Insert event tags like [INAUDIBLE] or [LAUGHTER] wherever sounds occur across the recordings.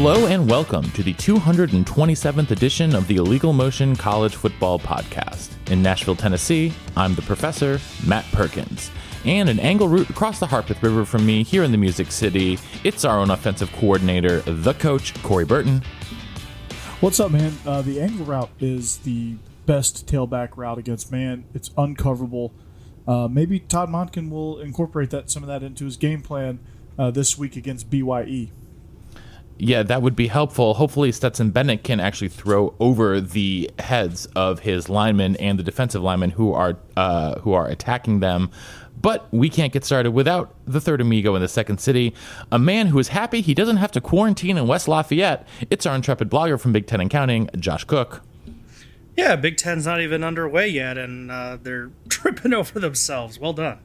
Hello and welcome to the 227th edition of the Illegal Motion College Football Podcast. In Nashville, Tennessee, I'm the professor, Matt Perkins. And an angle route across the Harpeth River from me here in the Music City, it's our own offensive coordinator, the coach, Corey Burton. What's up, man? Uh, the angle route is the best tailback route against man. It's uncoverable. Uh, maybe Todd Monken will incorporate that some of that into his game plan uh, this week against BYE yeah, that would be helpful. Hopefully, Stetson Bennett can actually throw over the heads of his linemen and the defensive linemen who are uh, who are attacking them. But we can't get started without the third amigo in the second city, a man who is happy he doesn't have to quarantine in West Lafayette. It's our intrepid blogger from Big Ten and Counting, Josh Cook. Yeah, Big Ten's not even underway yet, and uh, they're [LAUGHS] tripping over themselves. Well done.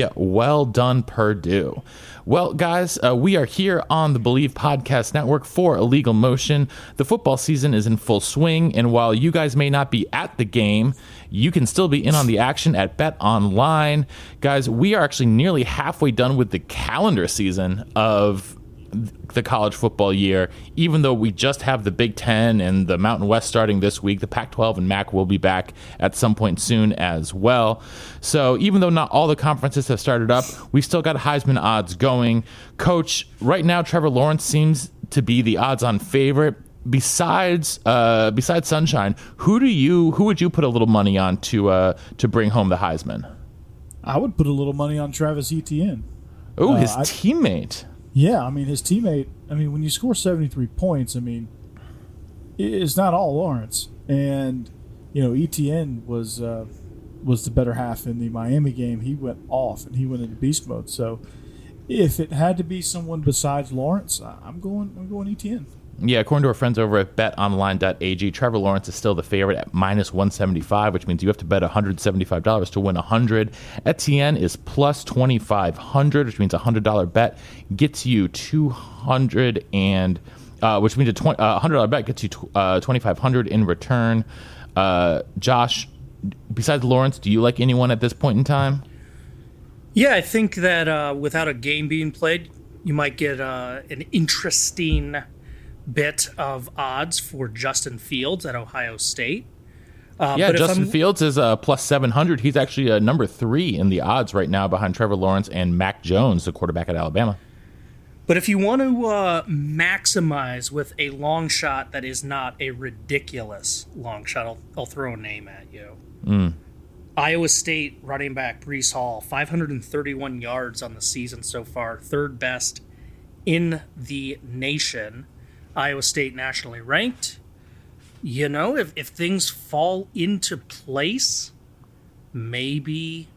Yeah, well done, Purdue. Well, guys, uh, we are here on the Believe Podcast Network for Illegal Motion. The football season is in full swing, and while you guys may not be at the game, you can still be in on the action at Bet Online. Guys, we are actually nearly halfway done with the calendar season of the college football year, even though we just have the Big Ten and the Mountain West starting this week, the Pac 12 and MAC will be back at some point soon as well. So even though not all the conferences have started up, we've still got Heisman odds going. Coach, right now, Trevor Lawrence seems to be the odds on favorite. Besides, uh, besides Sunshine, who do you, who would you put a little money on to, uh, to bring home the Heisman? I would put a little money on Travis Etienne. Oh, his uh, teammate. Yeah, I mean his teammate. I mean when you score seventy three points, I mean it's not all Lawrence, and you know Etienne was uh, was the better half in the Miami game. He went off and he went into beast mode. So if it had to be someone besides Lawrence, I'm going. I'm going Etienne. Yeah, according to our friends over at betonline.ag, Trevor Lawrence is still the favorite at minus 175, which means you have to bet $175 to win 100. Etienne is plus 2500, which means a $100 bet gets you 200 and uh, which means a $20, uh, $100 bet gets you t- uh, 2500 in return. Uh, Josh, besides Lawrence, do you like anyone at this point in time? Yeah, I think that uh, without a game being played, you might get an interesting bit of odds for Justin Fields at Ohio State. Uh, yeah, Justin Fields is uh, plus 700. He's actually uh, number three in the odds right now behind Trevor Lawrence and Mac Jones, the quarterback at Alabama. But if you want to uh, maximize with a long shot that is not a ridiculous long shot, I'll, I'll throw a name at you. Mm. Iowa State running back Breece Hall, 531 yards on the season so far, third best in the nation. Iowa State nationally ranked. You know, if, if things fall into place, maybe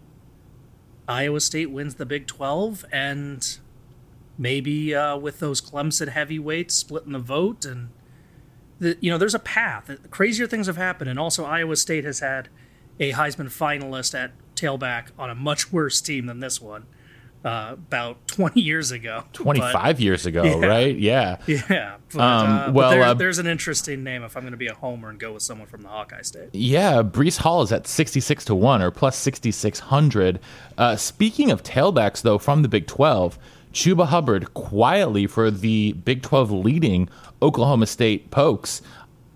Iowa State wins the Big 12 and maybe uh, with those Clemson heavyweights splitting the vote and the, you know there's a path crazier things have happened and also Iowa State has had a Heisman finalist at tailback on a much worse team than this one uh, about 20 years ago. [LAUGHS] 25 but, years ago, [LAUGHS] yeah, right? Yeah. Yeah. But, um, uh, well, there, uh, there's an interesting name if I'm going to be a homer and go with someone from the Hawkeye State. Yeah. Breece Hall is at 66 to 1 or plus 6,600. Uh, speaking of tailbacks, though, from the Big 12, Chuba Hubbard quietly for the Big 12 leading Oklahoma State Pokes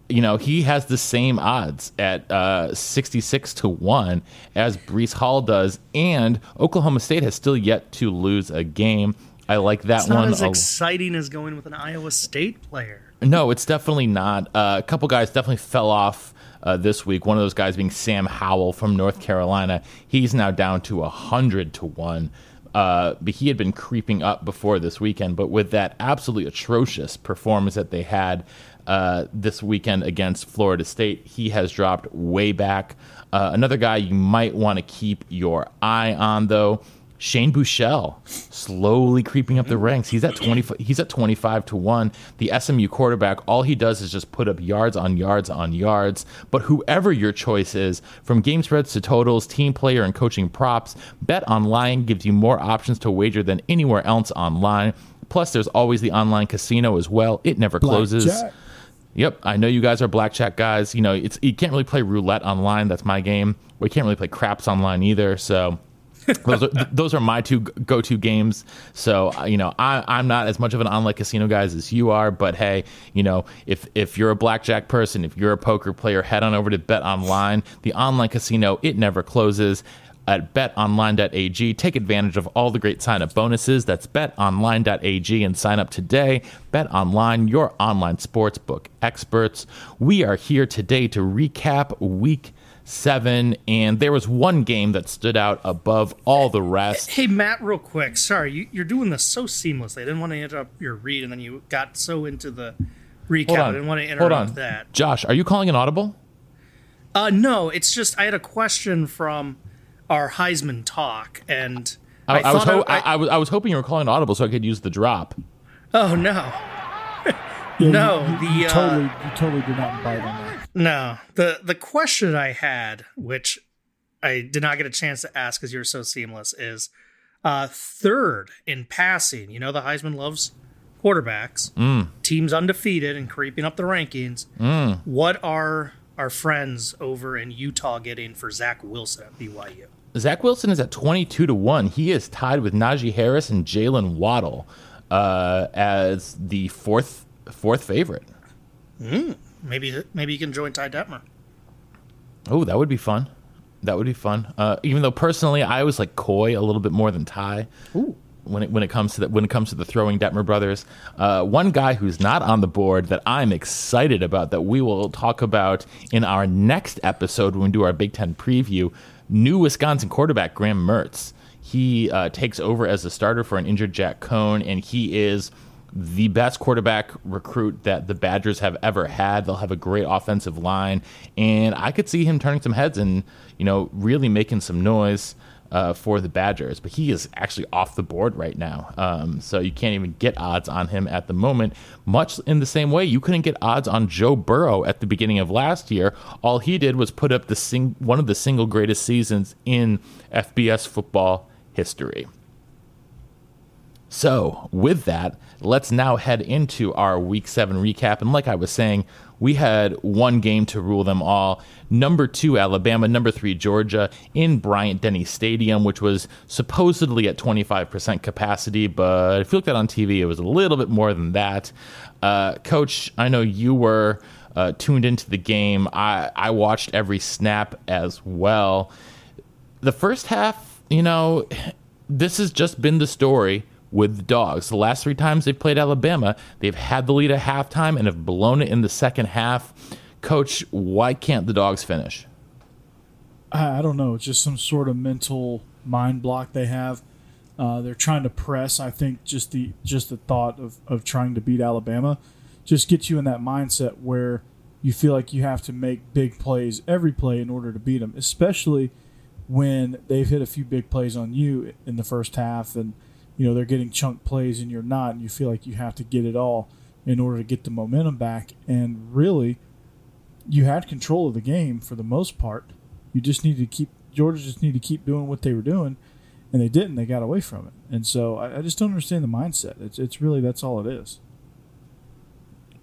you know, he has the same odds at uh, 66 to 1 as Breece Hall does, and Oklahoma State has still yet to lose a game. I like that it's not one. as exciting as going with an Iowa State player. No, it's definitely not. Uh, a couple guys definitely fell off uh, this week. One of those guys being Sam Howell from North Carolina. He's now down to 100 to 1. Uh, but he had been creeping up before this weekend. But with that absolutely atrocious performance that they had uh, this weekend against Florida State. He has dropped way back. Uh, another guy you might want to keep your eye on, though, Shane Buechele slowly creeping up the ranks. He's at 20 he's at 25 to 1. The SMU quarterback, all he does is just put up yards on yards on yards. But whoever your choice is, from game spreads to totals, team player and coaching props, Bet Online gives you more options to wager than anywhere else online. Plus there's always the online casino as well. It never closes. Yep, I know you guys are blackjack guys. You know, it's you can't really play roulette online. That's my game. We can't really play craps online either. So [LAUGHS] those are those are my two go to games. So uh, you know, I, I'm not as much of an online casino guys as you are. But hey, you know, if if you're a blackjack person, if you're a poker player, head on over to Bet Online. The online casino it never closes. At betonline.ag, take advantage of all the great sign up bonuses. That's betonline.ag and sign up today. Bet Online, your online sportsbook experts. We are here today to recap week seven, and there was one game that stood out above all the rest. Hey Matt, real quick. Sorry, you, you're doing this so seamlessly. I didn't want to interrupt your read, and then you got so into the recap. Hold I didn't want to Hold interrupt on. that. Josh, are you calling an audible? Uh, no, it's just I had a question from our Heisman talk, and I, I was ho- I- I, I was I was hoping you were calling an audible so I could use the drop. oh no, Yeah, No, you, you, the, you uh, totally, you totally did not bite on that. no. The the question I had, which I did not get a chance to ask because you were so seamless, is uh, third in passing. You know the Heisman loves quarterbacks. Mm. Teams undefeated and creeping up the rankings. Mm. What are our friends over in Utah getting for Zach Wilson at BYU? Zach Wilson is at 22 to 1. He is tied with Najee Harris and Jaylen Waddle uh, as the fourth fourth favorite. Maybe maybe you can join Ty Detmer. Oh, that would be fun. That would be fun. Uh, even though personally, I always like Coy a little bit more than Ty. When it when it comes to the, when it comes to the throwing Detmer brothers, uh, one guy who's not on the board that I'm excited about that we will talk about in our next episode when we do our Big Ten preview, new Wisconsin quarterback Graham Mertz. He uh, takes over as a starter for an injured Jack Coan, and he is the best quarterback recruit that the Badgers have ever had. They'll have a great offensive line, and I could see him turning some heads and you know really making some noise uh, for the Badgers. But he is actually off the board right now, um, so you can't even get odds on him at the moment. Much in the same way, you couldn't get odds on Joe Burrow at the beginning of last year. All he did was put up the sing- one of the single greatest seasons in FBS football history. So, with that, let's now head into our week seven recap. And like I was saying, we had one game to rule them all. Number two, Alabama. Number three, Georgia, in Bryant Denny Stadium, which was supposedly at 25% capacity. But if you looked at on TV, it was a little bit more than that. Uh, Coach, I know you were uh, tuned into the game. I, I watched every snap as well the first half, you know, this has just been the story with the dogs. The last three times they've played Alabama, they've had the lead at halftime and have blown it in the second half. Coach, why can't the dogs finish? I, don't know. It's just some sort of mental mind block they have. Uh, they're trying to press. I think just the just the thought of, of trying to beat Alabama just gets you in that mindset where you feel like you have to make big plays every play in order to beat them, especially when they've hit a few big plays on you in the first half and you know they're getting chunk plays and you're not and you feel like you have to get it all in order to get the momentum back. And really you had control of the game for the most part. You just need to keep Georgia just need to keep doing what they were doing and they didn't. They got away from it. And so I, I just don't understand the mindset. It's, it's really that's all it is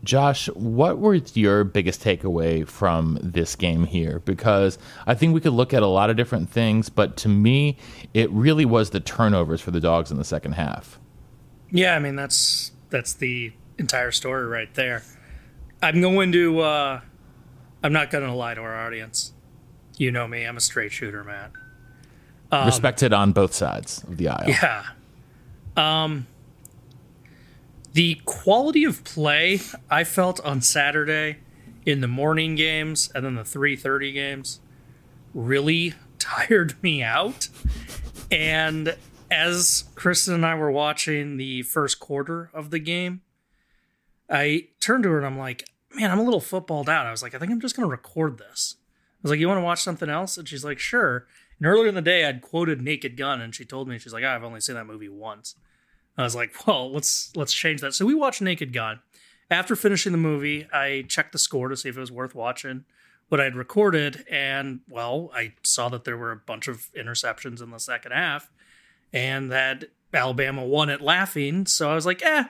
Josh, what was your biggest takeaway from this game here? Because I think we could look at a lot of different things, but to me, it really was the turnovers for the dogs in the second half. Yeah, I mean that's that's the entire story right there. I'm going to uh I'm not going to lie to our audience. You know me, I'm a straight shooter, Matt. Respected on both sides of the aisle. Yeah. Um the quality of play I felt on Saturday in the morning games and then the 3:30 games really [LAUGHS] tired me out. And as Kristen and I were watching the first quarter of the game, I turned to her and I'm like, "Man, I'm a little footballed out." I was like, "I think I'm just going to record this." I was like, "You want to watch something else?" And she's like, "Sure." And earlier in the day, I'd quoted Naked Gun, and she told me she's like, oh, "I've only seen that movie once." I was like, [LAUGHS] "Well, let's let's change that." So we watched Naked Gun. After finishing the movie, I checked the score to see if it was worth watching what I'd recorded, and well, I saw that there were a bunch of interceptions in the second half, and that Alabama won it laughing. So I was like, "Eh."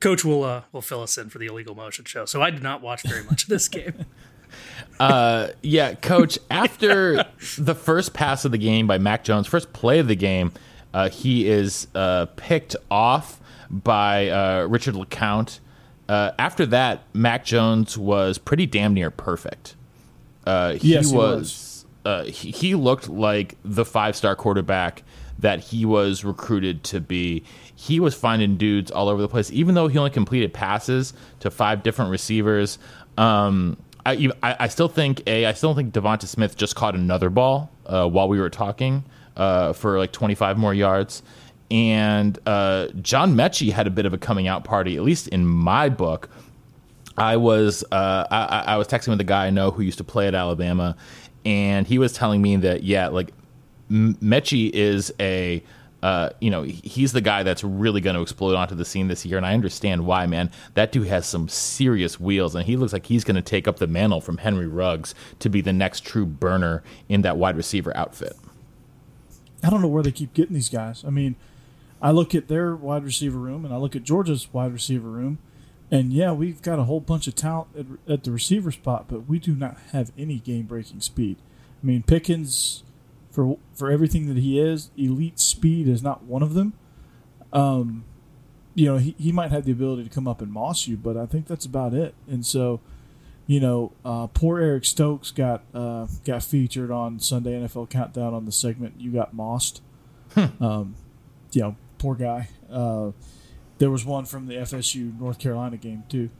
Coach will uh, will fill us in for the illegal motion show. So I did not watch very much of this game. [LAUGHS] Uh, yeah, coach. After [LAUGHS] the first pass of the game by Mac Jones, first play of the game, uh, he is uh, picked off by uh, Richard LeCounte. Uh, after that, Mac Jones was pretty damn near perfect. Uh, he Yes, he was. was. Uh, he, he looked like the five star quarterback that he was recruited to be. He was finding dudes all over the place, even though he only completed passes to five different receivers. Um, I, I, I still think a I still think Devonta Smith just caught another ball uh, while we were talking uh, for like 25 more yards, and uh, John Metchie had a bit of a coming out party, at least in my book. I was uh, I, I was texting with a guy I know who used to play at Alabama, and he was telling me that yeah, like Metchie is a uh, you know he's the guy that's really going to explode onto the scene this year, and I understand why, man. That dude has some serious wheels, and he looks like he's going to take up the mantle from Henry Ruggs to be the next true burner in that wide receiver outfit. I don't know where they keep getting these guys. I mean, I look at their wide receiver room and I look at Georgia's wide receiver room, and yeah, we've got a whole bunch of talent at, at the receiver spot, but we do not have any game breaking speed. I mean, Pickens, for for everything that he is, elite speed is not one of them. Um, you know, he, he might have the ability to come up and moss you, but I think that's about it. And so, you know, uh, poor Eric Stokes got uh, got featured on Sunday NFL Countdown on the segment "You Got Mossed." Um, you know, poor guy. Uh, there was one from the FSU North Carolina game too.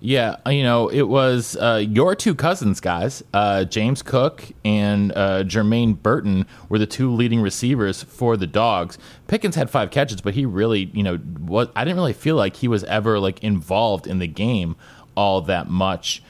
Yeah, uh, you know, it was uh, your two cousins, guys. Uh, James Cook and uh, Jermaine Burton were the two leading receivers for the Dogs. Pickens had five catches, but he really, you know, was I didn't really feel like he was ever like involved in the game all that much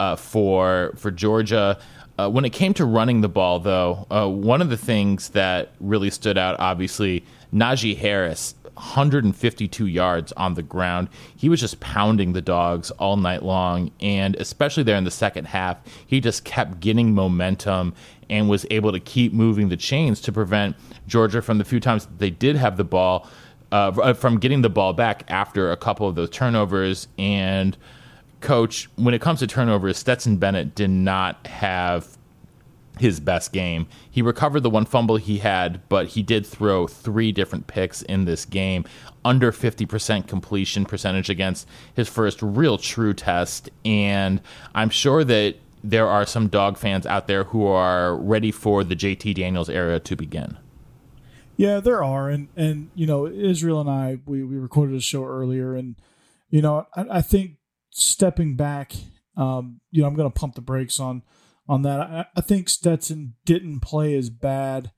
uh, for for Georgia. Uh, when it came to running the ball, though, uh, one of the things that really stood out, obviously, Najee Harris 152 yards on the ground. He was just pounding the dogs all night long. And especially there in the second half, he just kept getting momentum and was able to keep moving the chains to prevent Georgia from the few times they did have the ball. Uh, from getting the ball back after a couple of those turnovers. And, coach, when it comes to turnovers, Stetson Bennett did not have his best game. He recovered the one fumble he had, but he did throw three different picks in this game, under 50% completion percentage against his first real true test. And I'm sure that there are some dog fans out there who are ready for the JT Daniels era to begin. Yeah, there are, and and you know, Israel and I we we recorded a show earlier, and you know, I, I think stepping back, um, you know, I'm going to pump the brakes on on that. I, I think Stetson didn't play as bad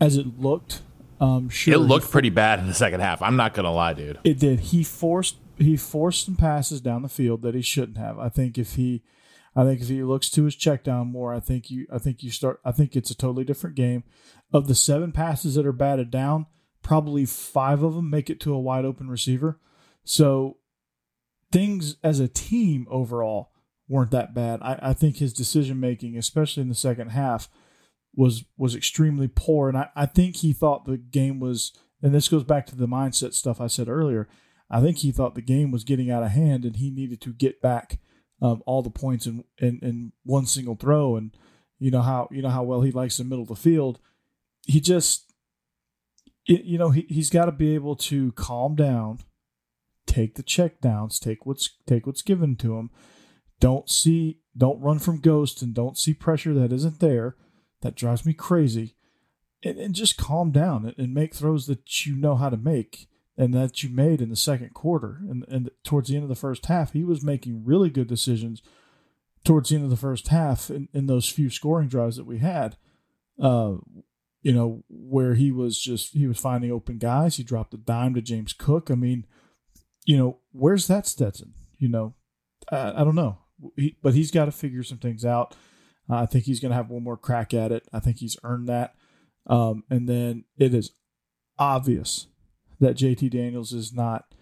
as it looked. Um, sure, It he looked pretty bad in the second half. I'm not going to lie, dude. It did. He forced he forced some passes down the field that he shouldn't have. I think if he I think if he looks to his check down more, I think you I think you start I think it's a totally different game. Of the seven passes that are batted down, probably five of them make it to a wide open receiver. So things as a team overall weren't that bad. I, I think his decision making, especially in the second half, was was extremely poor. And I, I think he thought the game was and this goes back to the mindset stuff I said earlier. I think he thought the game was getting out of hand and he needed to get back um, all the points in, in, in one single throw. And you know how you know how well he likes the middle of the field. He just you know he, he's got to be able to calm down, take the check downs, take what's take what's given to him. Don't see don't run from ghosts and don't see pressure that isn't there. That drives me crazy. And, and just calm down and, and make throws that you know how to make and that you made in the second quarter and, and towards the end of the first half he was making really good decisions towards the end of the first half in, in those few scoring drives that we had uh you know where he was just he was finding open guys he dropped a dime to james cook i mean you know where's that stetson you know i, I don't know he, but he's got to figure some things out Uh, I think he's going to have one more crack at it. I think he's earned that. Um, and then it is obvious that JT Daniels is not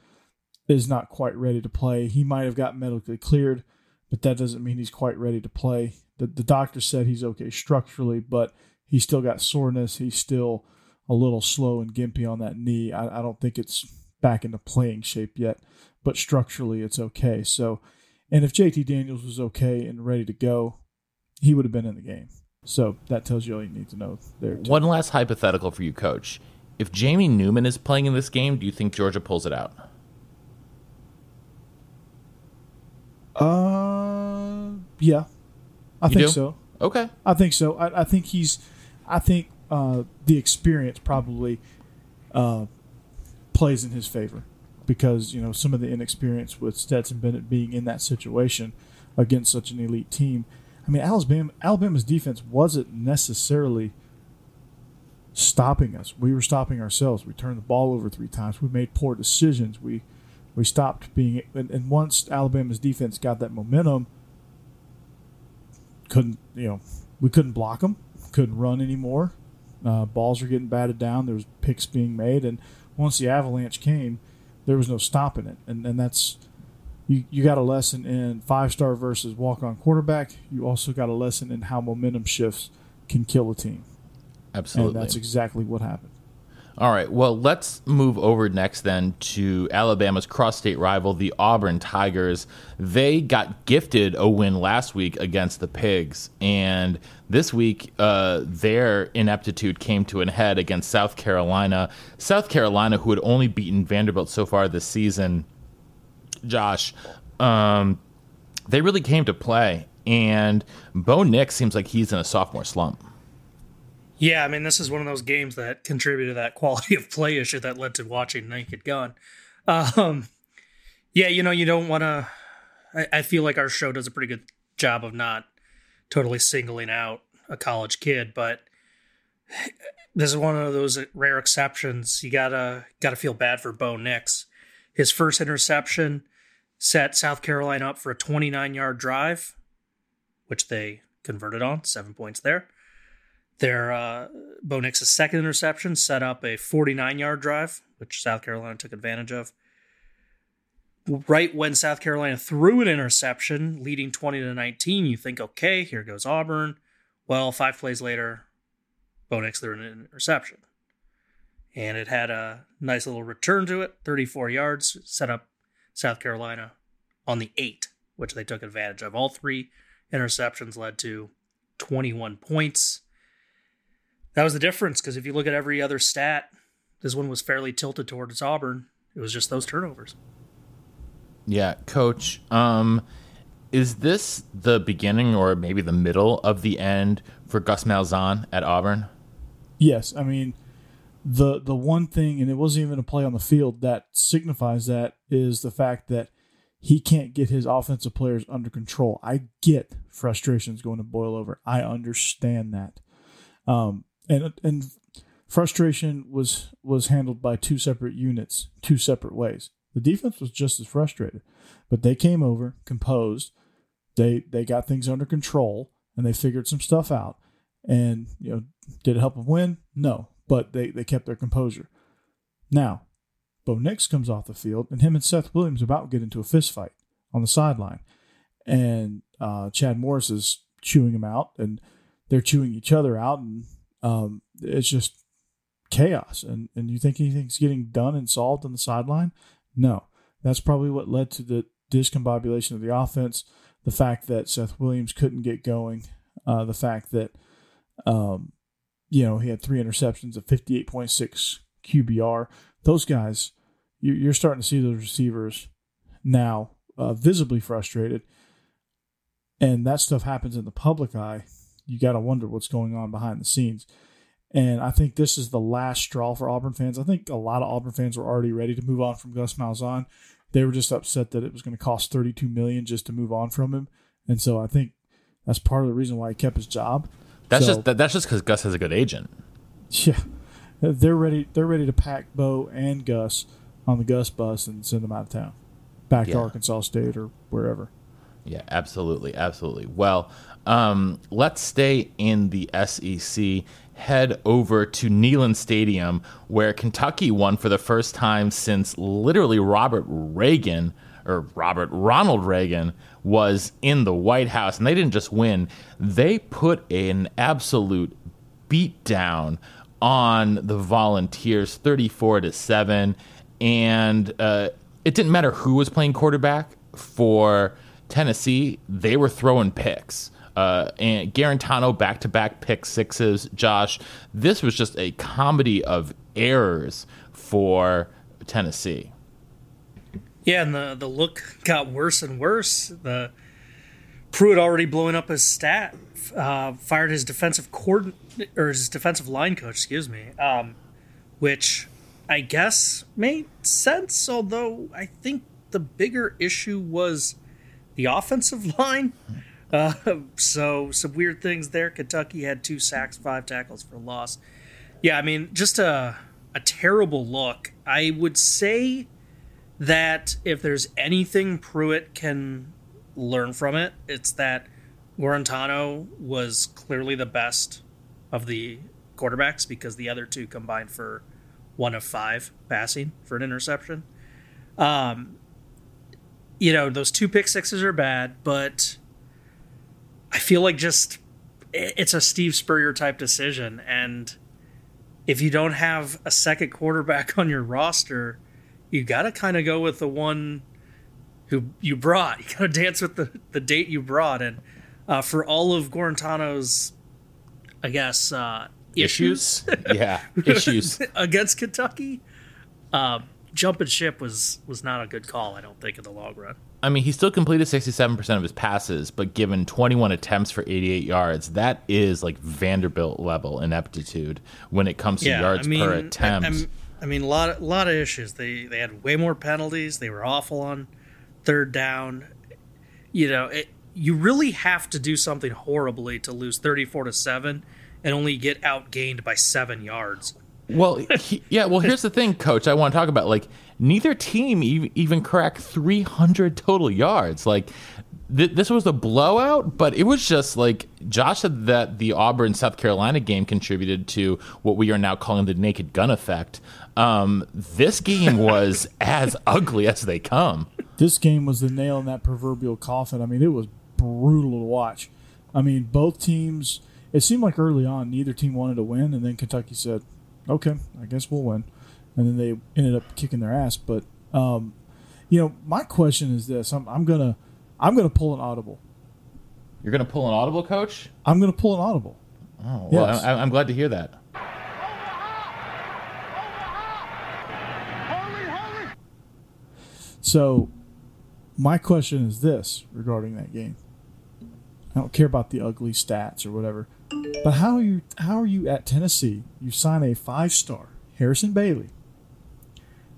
is not quite ready to play. He might have got medically cleared, but that doesn't mean he's quite ready to play. The the doctor said he's okay structurally, but he's still got soreness. He's still a little slow and gimpy on that knee. I, I don't think it's back into playing shape yet, but structurally it's okay. So, and if JT Daniels was okay and ready to go, he would have been in the game. So that tells you all you need to know there. Too. One last hypothetical for you, coach. If Jamie Newman is playing in this game, do you think Georgia pulls it out? Uh, yeah, I You think do? so. Okay. I think so. I, I think he's. I think uh, the experience probably uh, plays in his favor because you know some of the inexperience with Stetson Bennett being in that situation against such an elite team. I mean, Alabama, Alabama's defense wasn't necessarily stopping us. We were stopping ourselves. We turned the ball over three times. We made poor decisions. We we stopped being. And, and once Alabama's defense got that momentum, couldn't you know we couldn't block them, couldn't run anymore. Uh, balls were getting batted down. There was picks being made, and once the avalanche came, there was no stopping it. And and that's you you got a lesson in five star versus walk on quarterback. You also got a lesson in how momentum shifts can kill a team, Absolutely. and that's exactly what happened. All right. Well, let's move over next then to Alabama's cross state rival, the Auburn Tigers. They got gifted a win last week against the Pigs. And this week, uh, their ineptitude came to an head against South Carolina. South Carolina, who had only beaten Vanderbilt so far this season, Josh, um, they really came to play. And Bo Nix seems like he's in a sophomore slump. Yeah, I mean, this is one of those games that contributed to that [LAUGHS] quality of play issue that led to watching Naked Gun. Um, yeah, you know, you don't want to. I, I feel like our show does a pretty good job of not totally singling out a college kid, but [SIGHS] this is one of those rare exceptions. You gotta gotta feel bad for Bo Nix. His first interception set South Carolina up for a 29 yard drive, which they converted on, seven points there. Their uh, Bo Nix's second interception set up a 49 yard drive, which South Carolina took advantage of. Right when South Carolina threw an interception, leading 20 to 19, you think, okay, here goes Auburn. Well, five plays later, Bo Nix threw an interception. And it had a nice little return to it, 34 yards, set up South Carolina on the eight, which they took advantage of. All three interceptions led to 21 points that was the difference because if you look at every other stat, this one was fairly tilted towards Auburn. It was just those turnovers. Yeah, coach. Um, is this the beginning or maybe the middle of the end for Gus Malzahn at Auburn? Yes, I mean the the one thing, and it wasn't even a play on the field that signifies that is the fact that he can't get his offensive players under control. I get frustrations going to boil over. I understand that, um, and and frustration was was handled by two separate units, two separate ways. The defense was just as frustrated, but they came over composed. They they got things under control and they figured some stuff out. And you know, did it help them win? No, but they they kept their composure. Now, Bo Nix comes off the field, and him and Seth Williams about get into a fist fight on the sideline, and uh, Chad Morris is chewing him out, and they're chewing each other out, and um, it's just chaos. And and you think anything's getting done and solved on the sideline? No, that's probably what led to the discombobulation of the offense. The fact that Seth Williams couldn't get going, uh, the fact that um, you know he had three interceptions, a fifty-eight point six QBR. Those guys, you- you're starting to see those receivers now uh, visibly frustrated, and that stuff happens in the public eye. You got to wonder what's going on behind the scenes. And I think this is the last straw for Auburn fans. I think a lot of Auburn fans were already ready to move on from Gus Malzahn. They were just upset that it was going to cost 32 million just to move on from him. And so I think that's part of the reason why he kept his job. That's So- just that, that's just because Gus has a good agent. Yeah, they're ready. They're ready to pack Bo and Gus on the Gus bus and send them out of town, back Yeah. to Arkansas State or wherever. Yeah, absolutely, absolutely. Well, um, let's stay in the SEC. Head over to Neyland Stadium, where Kentucky won for the first time since literally Robert Reagan or Robert Ronald Reagan was in the White House, and they didn't just win; they put an absolute beatdown on the Volunteers, thirty-four to seven, and uh, it didn't matter who was playing quarterback for Tennessee. They were throwing picks. Uh, and Guarantano back to back pick sixes. Josh, this was just a comedy of errors for Tennessee. Yeah, and the the look got worse and worse. The Pruitt already blowing up his stat, uh, fired his defensive cord or his defensive line coach, excuse me, um, which I guess made sense. Although I think the bigger issue was the offensive [LAUGHS] line. Uh, so some weird things there. Kentucky had two sacks, five tackles for loss. Yeah, I mean, just a a terrible look. I would say that if there's anything Pruitt can learn from it, it's that Guarantano was clearly the best of the quarterbacks because the other two combined for one of five passing for an interception. Um, you know, those two pick sixes are bad, but I feel like just it's a Steve Spurrier type decision. And if you don't have a second quarterback [LAUGHS] on your roster, you got to kind of go with the one who you brought. [LAUGHS] You got to dance with the, the date you brought. And uh, for all of Guarantano's, I guess, uh, issues, issues? yeah, [LAUGHS] issues against Kentucky, uh, jumping ship was was not a good call. I don't think in the long run. I mean, he still completed 67% of his passes, but given 21 attempts for 88 yards, that is like Vanderbilt level ineptitude when it comes to yeah, yards I mean, per attempt. I, I, mean, a lot, of, lot of issues. They they had way more penalties. They were awful on third down. You know, it, you really have to do something horribly to lose 34 to seven and only get outgained by seven yards. Well, he, yeah. Well, here's the thing, Coach. I want to talk about like neither team even cracked 300 total yards. Like th- this was a blowout, but it was just like Josh said that the Auburn South Carolina game contributed to what we are now calling the naked gun effect. Um, this game [LAUGHS] was as ugly as they come. This game was the nail in that proverbial coffin. I mean, it was brutal to watch. I mean, both teams. It seemed like early on neither team wanted to win, and then Kentucky said, "Okay, I guess we'll win." And then they ended up kicking their ass. But um, you know, my question is this: I'm, I'm gonna I'm gonna pull an audible. You're gonna pull an audible, coach? I'm gonna pull an audible. Oh, well, yes. I, I'm glad to hear that. So, my question is this regarding that game. I don't care about the ugly stats or whatever, but how are you? How are you at Tennessee? You sign a five star Harrison Bailey,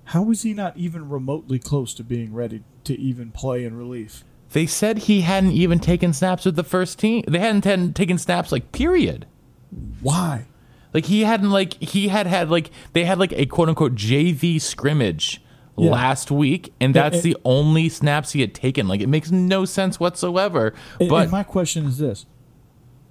how was he not even remotely close to being ready to even play in relief? They said he hadn't even taken snaps with the first team. They hadn't, taken snaps like period. Why? Like he hadn't like he had had like they had like a quote unquote JV scrimmage yeah. last week, and that's and, the only snaps he had taken. Like it makes no sense whatsoever. And, but my question is this: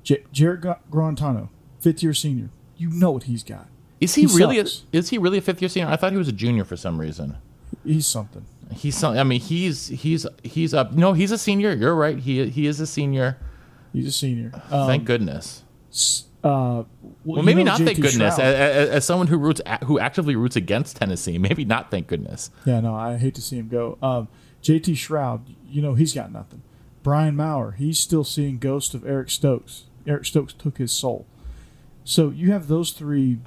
J- Jarrett Guarantano, fifth year senior, you know what he's got. Is he, he really? A, is he really a fifth year senior? I thought he was a junior for some reason. He's something. He's some. I mean, he's he's he's up. No, he's a senior. You're right. He he is a senior. He's a senior. Um, thank goodness. Uh, well, well maybe not. JT thank goodness. As, as, someone who roots who actively roots against Tennessee, [LAUGHS] maybe not. Thank goodness. Yeah, no, I hate to see him go. Um, JT Shrout, you know he's got nothing. Brian Maurer, he's still seeing ghosts of Eric Stokes. Eric Stokes took his soul. So you have those three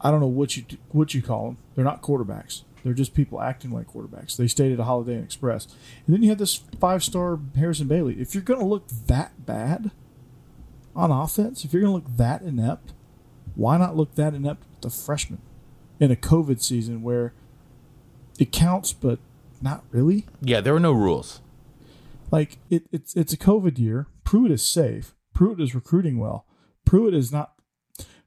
I don't know what you what you call them. They're not quarterbacks. They're just people acting like quarterbacks. They stayed at a Holiday Inn Express, and then you have this five star Harrison Bailey. If you're going to look that bad on offense, if you're going to look that inept, why not look that inept with the freshman in a COVID season where it counts, but not really? Yeah, there were no rules. Like it, it's it's a COVID year. Pruitt is safe. Pruitt is recruiting well. Pruitt is not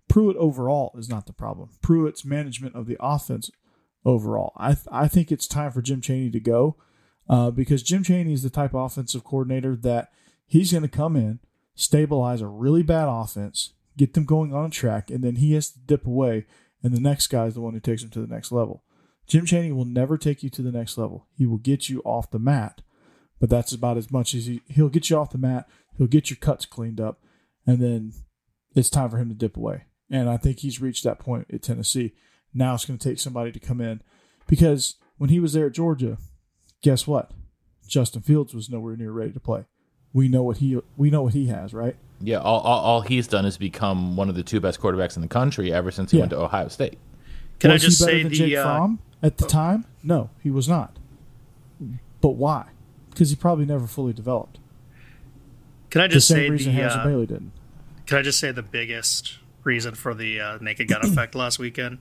Pruitt overall is not the problem. Pruitt's management of the offense overall. I th- I think it's time for Jim Chaney to go. uh, because Jim Chaney is the type of offensive coordinator that he's going to come in, stabilize a really bad offense, get them going on track, and then he has to dip away, and the next guy is the one who takes them to the next level. Jim Chaney will never take you to the next level. He will get you off the mat, but that's about as much as he, he'll get you off the mat. He'll get your cuts cleaned up, and then it's time for him to dip away. And I think he's reached that point at Tennessee. Now it's going to take somebody to come in because when he was there at Georgia, guess what? Justin Fields was nowhere near ready to play. We know what he we know what he has, right? Yeah, all, all, all he's done is become one of the two best quarterbacks in the country ever since he Yeah. went to Ohio State. Can was I just he say than the Jake uh, Fromm at the time? No, he was not. But why? Because he probably never fully developed. Can I The just same say reason the Harrison uh, Bailey didn't. Can I just say the biggest reason for the uh, naked gun effect last weekend?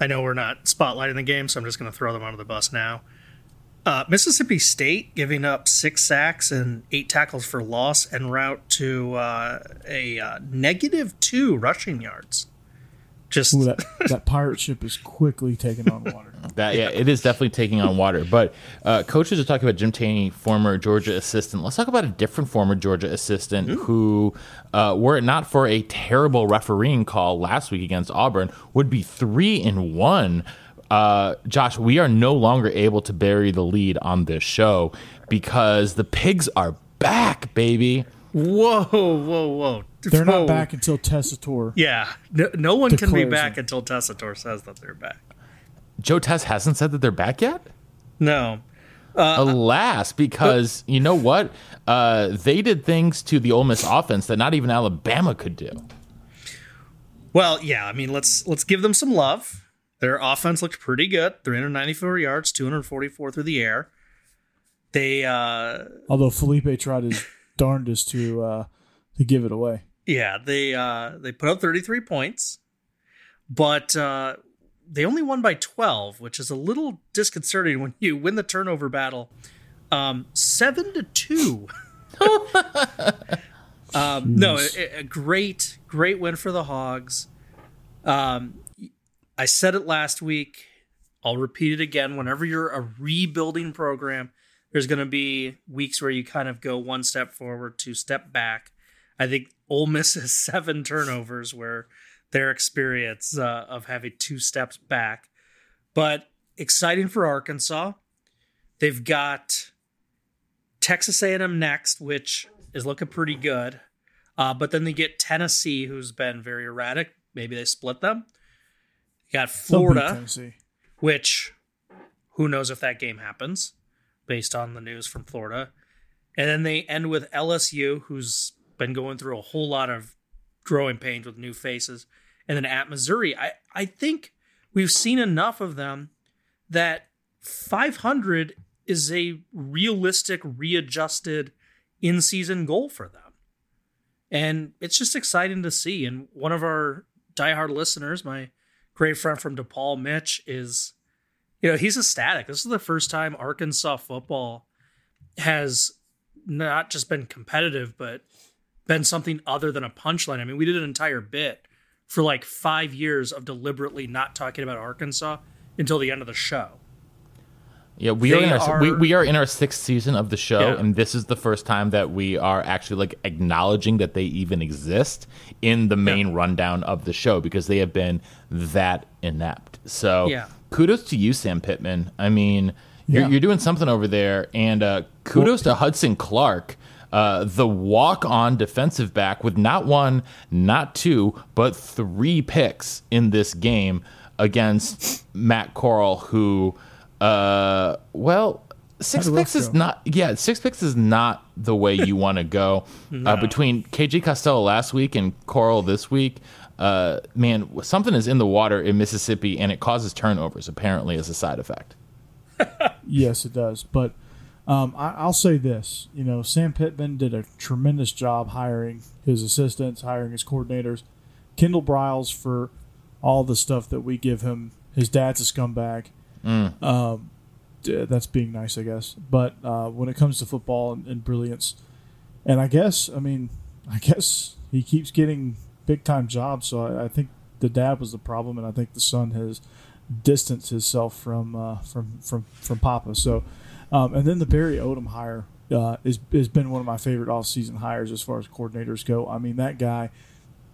I know we're not spotlighting the game, so I'm just going to throw them under the bus now. Uh, Mississippi State giving up six sacks and eight tackles for loss en route to uh, a uh, negative two rushing yards. Just Ooh, that, that pirate ship is quickly taking on water. [LAUGHS] That yeah, it is definitely taking on water. But uh, coaches are talking about Jim Chaney, former Georgia assistant. Let's talk about a different former Georgia assistant who, uh, were it not for a terrible refereeing call last week against Auburn, would be three in one. Uh, Josh, we are no longer able to bury the lead on this show because the pigs are back, baby. whoa, whoa, whoa! They're Whoa. not back until Tessator. Yeah, no, no one can be back it. until Tessator says that they're back. Joe Tess hasn't said that they're back yet. No, Uh, Alas, because you know what? Uh, they did things to the Ole Miss offense that not even Alabama could do. Well, yeah, I mean, let's let's give them some love. Their offense looked pretty good. 394 yards, 244 through the air. They uh Although Feleipe tried his darndest to uh, to give it away. Yeah, they uh they put up 33 points. But uh they only won by 12, which is a little disconcerting when you win the turnover battle. Um 7 to 2. [LAUGHS] um no, a, a great great win for the Hogs. Um I said it last week. I'll repeat it again. Whenever you're a rebuilding program, there's going to be weeks where you kind of go one step forward, two step back. I think Ole Miss has seven turnovers where their experience uh, of having two steps back. But exciting for Arkansas. They've got Texas A&M next, which is looking pretty good. Uh, but then they get Tennessee, who's been very erratic. Maybe they split them. You got Florida which who knows if that game happens based on the news from Florida. And then they end with LSU, who's been going through a whole lot of growing pains with new faces. And then at Missouri, I, I think we've seen enough of them that 500 is a realistic, readjusted in season goal for them. And it's just exciting to see. And one of our diehard listeners, my great friend from DePaul, Mitch, is, you know, he's ecstatic. This is the first time Arkansas football has not just been competitive, but been something other than a punchline. I mean, we did an entire bit for like five years of deliberately not talking about Arkansas until the end of the show. Yeah, we are, in our, we, are- we are in our sixth season of the show, Yeah. and this is the first time that we are actually like acknowledging that they even exist in the main rundown of the show because they have been that inept. So, Yeah. kudos to you, Sam Pittman. I mean, you're, Yeah. you're doing something over there, and uh, kudos to Hudson Clark. Uh, the walk-on defensive back with not one, not two, but three picks in this game against Matt Corral, who, uh, well, six Had a rough picks is go. not. Yeah, six picks is not the way you want to go. [LAUGHS] uh, between KJ Costello last week and Corral this week, uh, man, something is in the water in Mississippi, and it causes turnovers apparently as a side effect. [LAUGHS] Yes, it does. But um, I, I'll say this: you know, Sam Pittman did a tremendous job hiring his assistants, hiring his coordinators. Kendall Briles for all the stuff that we give him. His dad's a scumbag. Um, that's being nice, I guess. But uh, when it comes to football and, and brilliance, and I guess, I mean, I guess he keeps getting big time jobs. So I, I think the dad was the problem, and I think the son has distanced himself from uh, from from from Papa. So Um, and then the Barry Odom hire uh, is has been one of my favorite offseason hires as far as coordinators go. I mean, that guy,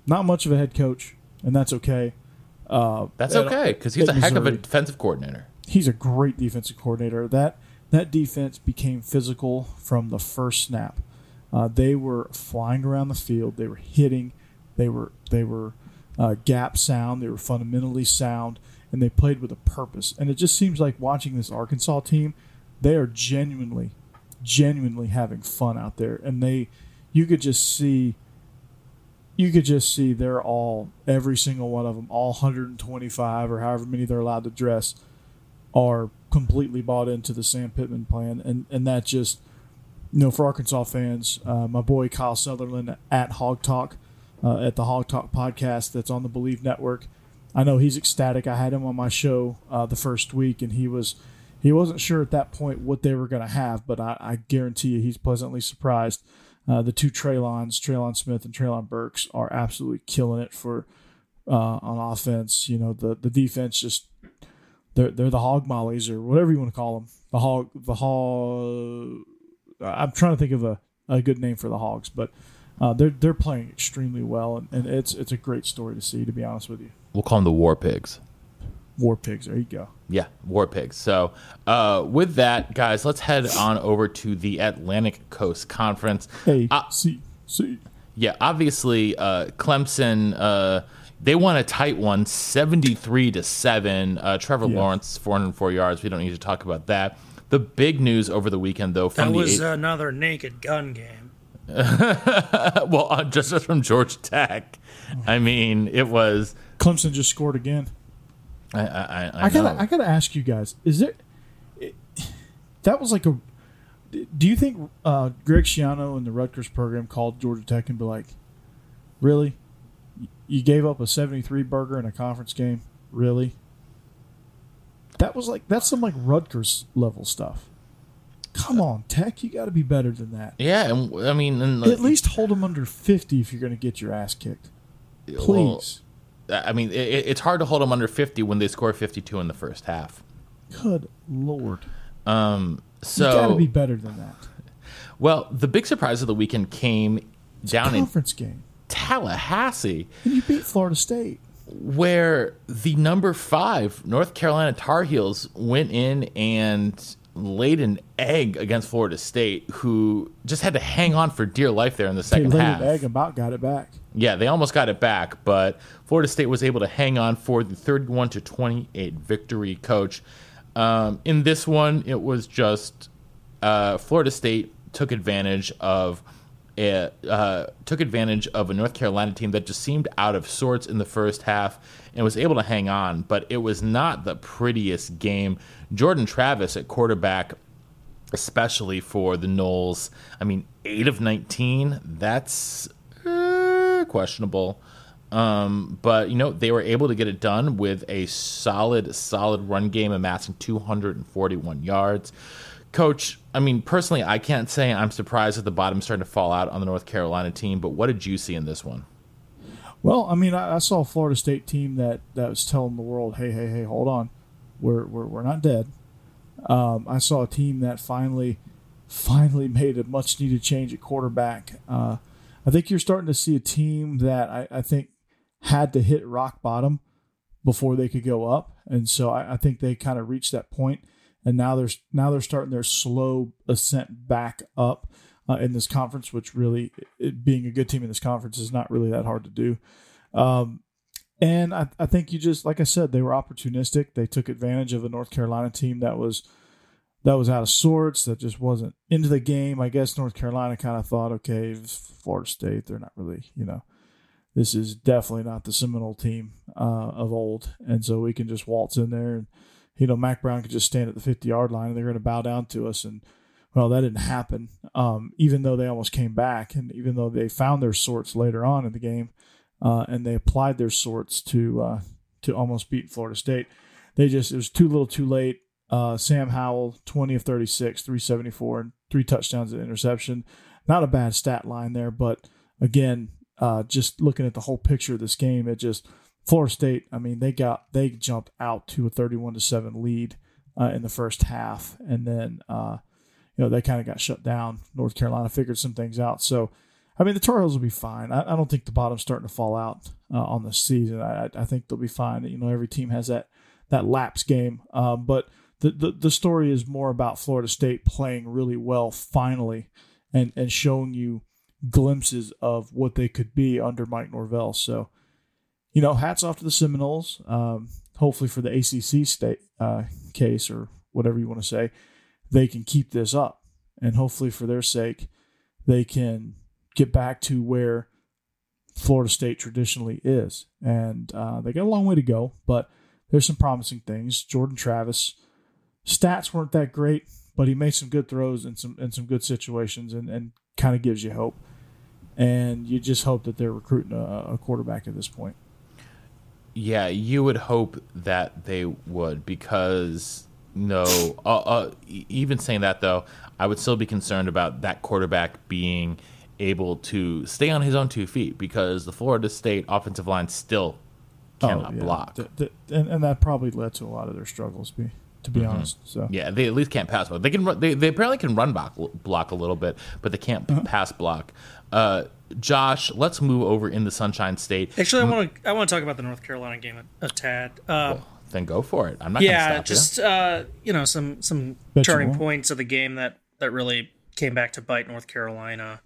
not much of a head coach, and that's okay. Uh, That's at- okay because he's a at heck of a defensive coordinator. He's a great defensive coordinator. That that defense became physical from the first snap. Uh, they were flying around the field. They were hitting. They were they were uh, gap sound. They were fundamentally sound, and they played with a purpose. And it just seems like watching this Arkansas team, they are genuinely, genuinely having fun out there. And they, you could just see. You could just see they're all every single one of them, all 125 or however many they're allowed to dress, are completely bought into the Sam Pittman plan, and and that just you know, for Arkansas fans, uh, my boy Kyle Sutherland at Hog Talk, uh, at the Hog Talk podcast that's on the Believe Network. I know he's ecstatic. I had him on my show uh, the first week, and he was he wasn't sure at that point what they were going to have, but I, I guarantee you he's pleasantly surprised. Uh, the two Traylons, Traylon Smith and Treylon Burks, are absolutely killing it for uh, on offense. You know, the the defense just they're they're the hog mollies or whatever you want to call them. The hog the hog. I'm trying to think of a, a good name for the hogs, but uh, they're they're playing extremely well, and, and it's it's a great story to see. To be honest with you, We'll call them the War Pigs. War Pigs. There you go. Yeah, War Pigs. So, uh, with that, guys, let's head on over to the Atlantic Coast Conference. Hey, Uh, see see. Yeah, obviously, uh, Clemson. Uh, they won a tight one, seventy-three to seven. Uh, Trevor Yeah. Lawrence, four hundred four yards. We don't need to talk about that. The big news over the weekend, though, from That the was eight- another naked gun game. [LAUGHS] well, uh, just from Georgia Tech. I mean, it was. Clemson just scored again. I, I, I, I gotta. I gotta ask you guys: Is there it, [SIGHS] that was like a? Do you think uh, Greg Schiano and the Rutgers program called Georgia Tech and be like, "Really, you gave up a seventy-three burger in a conference game? Really?" That was like that's some like Rutgers level stuff. Come on, Tech, you got to be better than that. yeah, and I mean, and, At least hold them under fifty if you're going to get your ass kicked. well, Please, I mean, it, it's hard to hold them under fifty when they score fifty-two in the first half. good lord, Um, you got to be better than that. well, the big surprise of the weekend came down in Conference game, Tallahassee. and you beat Florida State. where the number five North Carolina Tar Heels went in and laid an egg against Florida State, who just had to hang on for dear life there in the They second laid half. an egg and about got it back. Yeah, they almost got it back, but Florida State was able to hang on for the 31 to 28 victory. Coach, um, in this one, it was just uh, Florida State took advantage of uh, took advantage of a North Carolina team that just seemed out of sorts in the first half and was able to hang on, but it was not the prettiest game. Jordan Travis at quarterback especially for the Noles. I mean, eight of nineteen. That's uh, questionable. Um, but you know they were able to get it done with a solid, solid run game, amassing 241 yards. Coach, I mean, personally, I can't say I'm surprised that the bottom's starting to fall out on the North Carolina team. But what did you see in this one? Well, I mean, I, I saw a Florida State team that, that was telling the world, "Hey, hey, hey, hold on, we're we're, we're not dead." Um, I saw a team that finally, finally [LAUGHS] made a much needed change at quarterback. Uh, I think you're starting to see a team that I, I think had to hit rock bottom before they could go up, and so I, I think they kind of reached that point, and now they're now they're starting their slow ascent back up uh, in this conference, which really, it, being a good team in this conference is not really that hard to do. Um, and I, I think you just, like I said, they were opportunistic. They took advantage of a North Carolina team that was that was out of sorts, that just wasn't into the game. I guess North Carolina kind of thought, okay, Florida State, they're not really, you know, this is definitely not the Seminole team uh, of old, and so we can just waltz in there and you know Mack Brown could just stand at the fifty yard line and they're going to bow down to us and. Well, that didn't happen. Um, even though they almost came back, and even though they found their sorts later on in the game, uh, and they applied their sorts to uh, to almost beat Florida State. They just it was too little, too late. Uh, Sam Howell, twenty of thirty six, three seventy four, and three touchdowns and interception. Not a bad stat line there, but again, uh, just looking at the whole picture of this game, it just Florida State. I mean, they got they jumped out to a thirty one to seven lead uh, in the first half, and then uh, you know they kind of got shut down. North Carolina figured some things out, so I mean the Tar Heels will be fine. I, I don't think the bottom's starting to fall out uh, on the season. I, I think they'll be fine. You know, every team has that that lapse game, um, but the, the the story is more about Florida State playing really well finally, and and showing you glimpses of what they could be under Mike Norvell. So, you know, hats off to the Seminoles. Um, hopefully for the ACC state uh, case or whatever you want to say, they can keep this up, and hopefully for their sake, they can get back to where Florida State traditionally is. And uh, they got a long way to go, but there's some promising things. Jordan Travis stats weren't that great, but he made some good throws in some in some good situations, and, and kind of gives you hope. And you just hope that they're recruiting a, a quarterback at this point. Yeah, you would hope that they would because no, uh, uh, even saying that though, I would still be concerned about that quarterback being able to stay on his own two feet because the Florida State offensive line still cannot Oh, yeah. block. Th- th- and, and that probably led to a lot of their struggles. Be to be honest. So Mm-hmm. Yeah, they at least can't pass block. They can run, they they apparently can run block block a little bit, but they can't Uh-huh. pass block. Uh, Josh, let's move over in the Sunshine State. Actually, I want to I want to talk about the North Carolina game a, a tad. Uh, Then go for it. I'm not. gonna yeah, stop you. just uh, you know some some Bet turning points of the game that that really came back to bite North Carolina.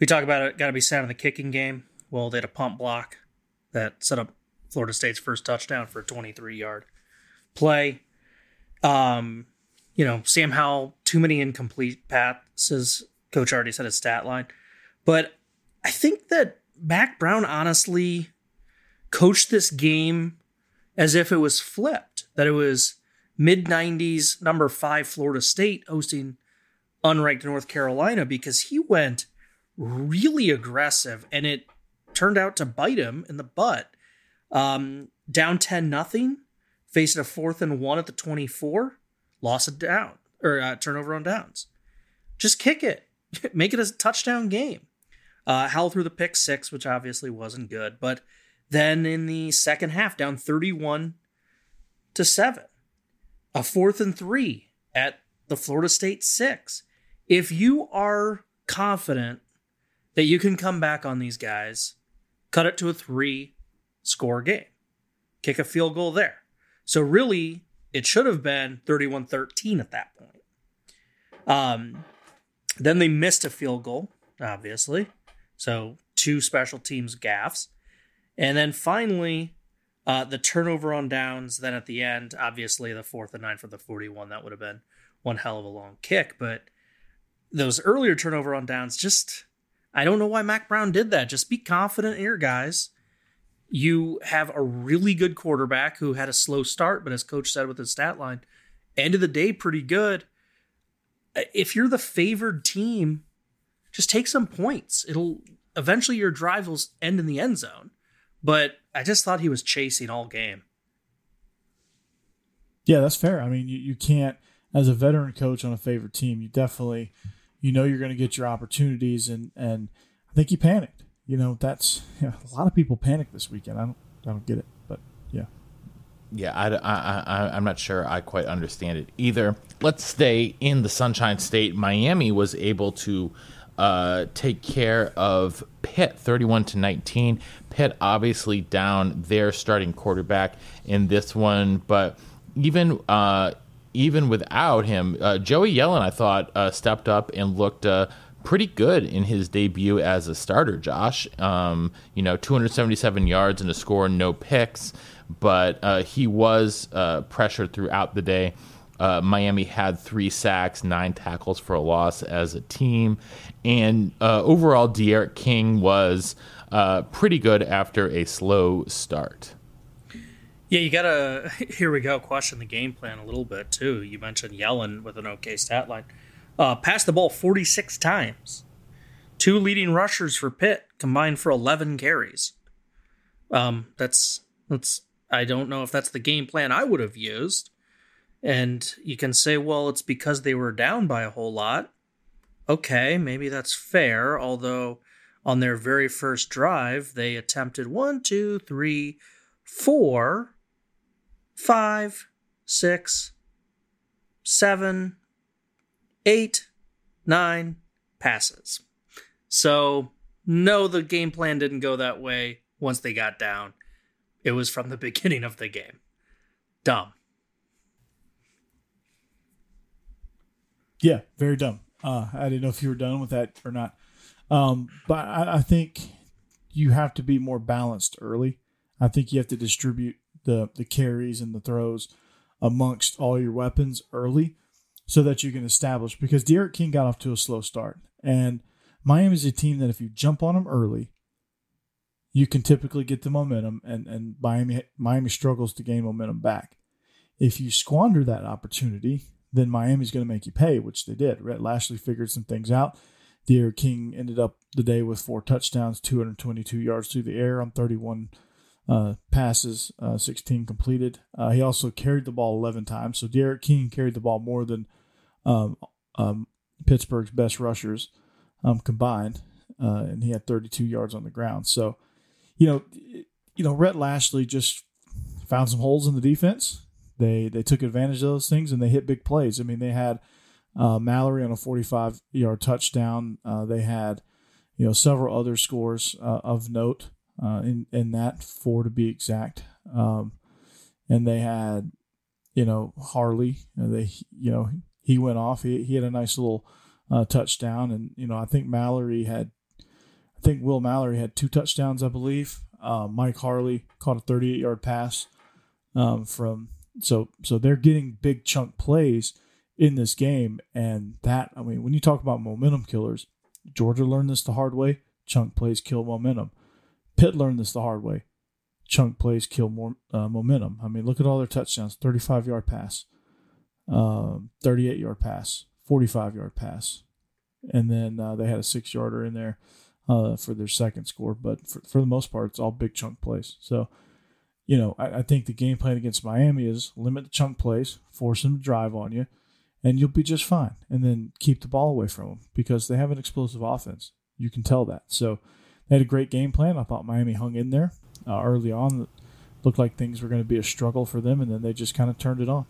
We talk about it. Got to be sad in the kicking game. Well, they had a pump block that set up Florida State's first touchdown for a 23 yard play. Um, you know, Sam Howell, too many incomplete passes. Coach already said his stat line, but I think that Mack Brown honestly coached this game as if it was flipped, that it was mid 90s, number five Florida State hosting unranked North Carolina because he went really aggressive and it turned out to bite him in the butt. Um, down 10 nothing, facing a fourth and one at the 24, lost it down or uh, turnover on downs. Just kick it, [LAUGHS] make it a touchdown game. Uh, Howell threw the pick six, which obviously wasn't good, but then in the second half, down 31 to 7. A fourth and three at the Florida State six. If you are confident that you can come back on these guys, cut it to a three score game, kick a field goal there. So, really, it should have been 31 13 at that point. Um, then they missed a field goal, obviously. So, two special teams gaffes. And then finally, uh, the turnover on downs. Then at the end, obviously the fourth and nine for the 41. That would have been one hell of a long kick. But those earlier turnover on downs, just I don't know why Mack Brown did that. Just be confident here, guys. You have a really good quarterback who had a slow start, but as coach said with his stat line, end of the day, pretty good. If you're the favored team, just take some points. It'll eventually your drive will end in the end zone. But I just thought he was chasing all game. Yeah, that's fair. I mean, you, you can't, as a veteran coach on a favorite team, you definitely, you know, you're going to get your opportunities, and and I think he panicked. You know, that's [LAUGHS] yeah, a lot of people panicked this weekend. I don't, I don't get it, but yeah. Yeah, I, I, I, I'm not sure I quite understand it either. Let's stay in the Sunshine State. Miami was able to uh, take care of Pitt 31 to 19. Pitt obviously down their starting quarterback in this one, but even uh, even without him, uh, Joey Yellen, I thought, uh, stepped up and looked uh, pretty good in his debut as a starter. Josh, um, you know, 277 yards and a score, no picks, but he was pressured throughout the day. Uh, Miami had three sacks, nine tackles for a loss as a team, and uh, overall, D'Eriq King was uh, pretty good after a slow start. Yeah, you gotta. [LAUGHS] Here we go. Question the game plan a little bit too. You mentioned Yellen with an okay stat line. Uh, passed the ball 46 times. Two leading rushers for Pitt combined for 11 carries. Um, that's that's. I don't know if that's the game plan I would have used. And you can say, well, it's because they were down by a whole lot. Okay, maybe that's fair. Although on their very first drive, they attempted one, two, three, four, five, six, seven, eight, nine passes. So, no, the game plan didn't go that way once they got down. It was from the [LAUGHS] beginning of the game. Dumb. Yeah, very dumb. Uh, I didn't know if you were done with that or not. Um, but I, I think you have to be more balanced early. I think you have to distribute the the carries and the throws amongst all your weapons early so that you can establish because D'Eriq King got off to a slow start. And Miami's a team that if you jump on them early, you can typically get the momentum and, and Miami Miami struggles to gain momentum back. If you squander that opportunity, then Miami's going to make you pay, which they did. Rhett Lashlee figured some things out. D'Eriq King ended up the day with four touchdowns, 222 yards through the air on 31 uh, passes, uh, 16 completed. Uh, he also carried the ball 11 times. So D'Eriq King carried the ball more than um, um, Pittsburgh's best rushers um, combined, uh, and he had 32 yards on the ground. So, you know, you know, Rhett Lashlee just found some holes in the defense. They they took advantage of those things and they hit big plays. I mean, they had uh, Mallory on a 45 yard touchdown. Uh, they had, you know, several other scores of note uh, in in that four to be exact. Um, and they had, you know, Harley. Uh, they you know he went off. He he had a nice little uh, touchdown, and you know I think Mallory had, I think Will Mallory had two touchdowns, I believe. Uh, Mike Harley caught a 38 yard pass um, from so so they're getting big chunk plays in this game, and that I mean when you talk about momentum killers, Georgia learned this the hard way. Chunk plays kill momentum. Pitt learned this the hard way. Chunk plays kill more uh, momentum. I mean, look at all their touchdowns: thirty-five yard pass, um, thirty-eight yard pass, forty-five yard pass, and then uh, they had a six-yarder in there uh, for their second score. But for, for the most part, it's all big chunk plays. So, you know, I, I think the game plan against Miami is limit the chunk plays, force them to drive on you, and you'll be just fine. And then keep the ball away from them because they have an explosive offense. You can tell that. So they had a great game plan. I thought Miami hung in there uh, early on. Looked like things were going to be a struggle for them, and then they just kind of turned it on.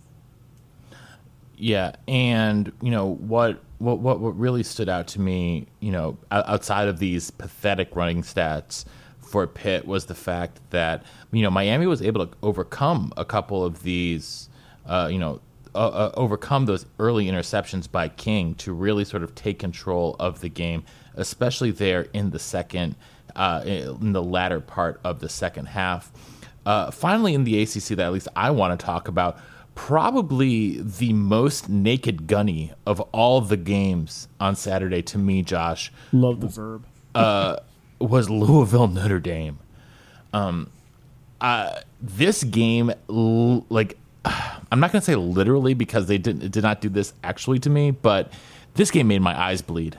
Yeah, and you know what, what what what really stood out to me, you know, outside of these pathetic running stats for Pitt was the fact that you know Miami was able to overcome a couple of these, uh, you know, uh, uh, overcome those early interceptions by King to really sort of take control of the game especially there in the second, uh, in the latter part of the second half. Uh, finally, in the ACC, that at least I want to talk about, probably the most naked gunny of all the games on Saturday to me, Josh. Love the verb. uh, was Louisville Notre Dame. Um, uh, this game, like, [SIGHS] I'm not to say literally because they did, did not do this actually to me, but this game made my eyes bleed.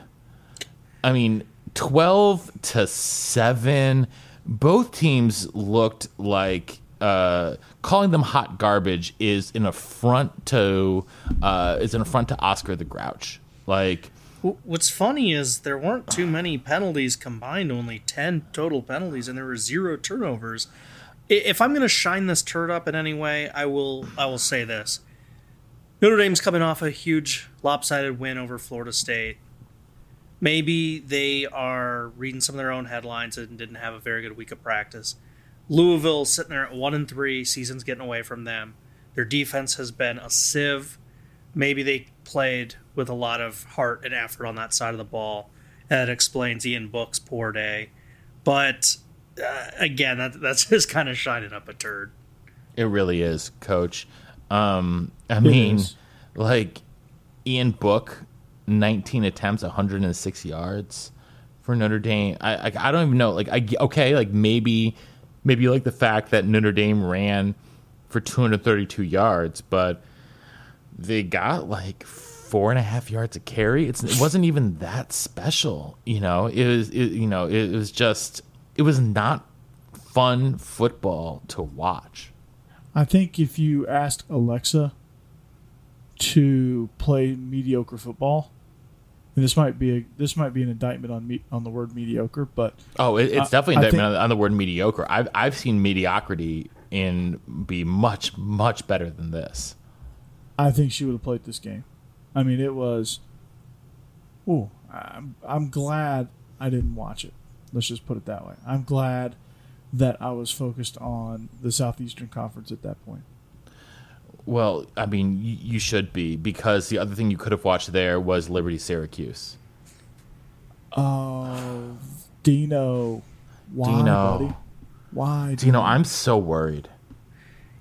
I mean, 12 to 7. Both teams looked like uh, calling them hot garbage is an affront to uh, is an affront to Oscar the Grouch. Like, what's funny is there weren't too many penalties combined, only ten total penalties, and there were zero turnovers. If I'm going to shine this turd up in any way, I will. I will say this: Notre Dame's coming off a huge lopsided win over Florida State maybe they are reading some of their own headlines and didn't have a very good week of practice. Louisville sitting there at one and three, season's getting away from them. Their defense has been a sieve. Maybe they played with a lot of heart and effort on that side of the ball. That explains Ian Book's poor day. But uh, again, that, that's [LAUGHS] just kind of shining up a turd. It really is, Coach. Um, I mean, like Ian Book 19 attempts, 106 yards for Notre Dame. I, I, I don't even know. Like I okay, like maybe maybe you like the fact that Notre Dame ran for 232 yards, but they got like four and a half yards a carry. It's, it wasn't even that special, you know. It was, it, you know, it was just, it was not fun football to watch. I think if you asked Alexa to play mediocre football, and this might be a this might be an indictment on me, on the word mediocre, but oh, it, it's definitely an indictment think, on, the word mediocre. I've I've seen mediocrity in be much much better than this. I think she would have played this game. I mean, it was. Ooh, I'm I'm glad I didn't watch it. Let's just put it that way. I'm glad that I was focused on the Southeastern Conference at that point. Well, I mean, you, you should be because the other thing you could have watched there was Liberty Syracuse. Oh, Dino, why, Dino. buddy? Why, You know, I'm so worried.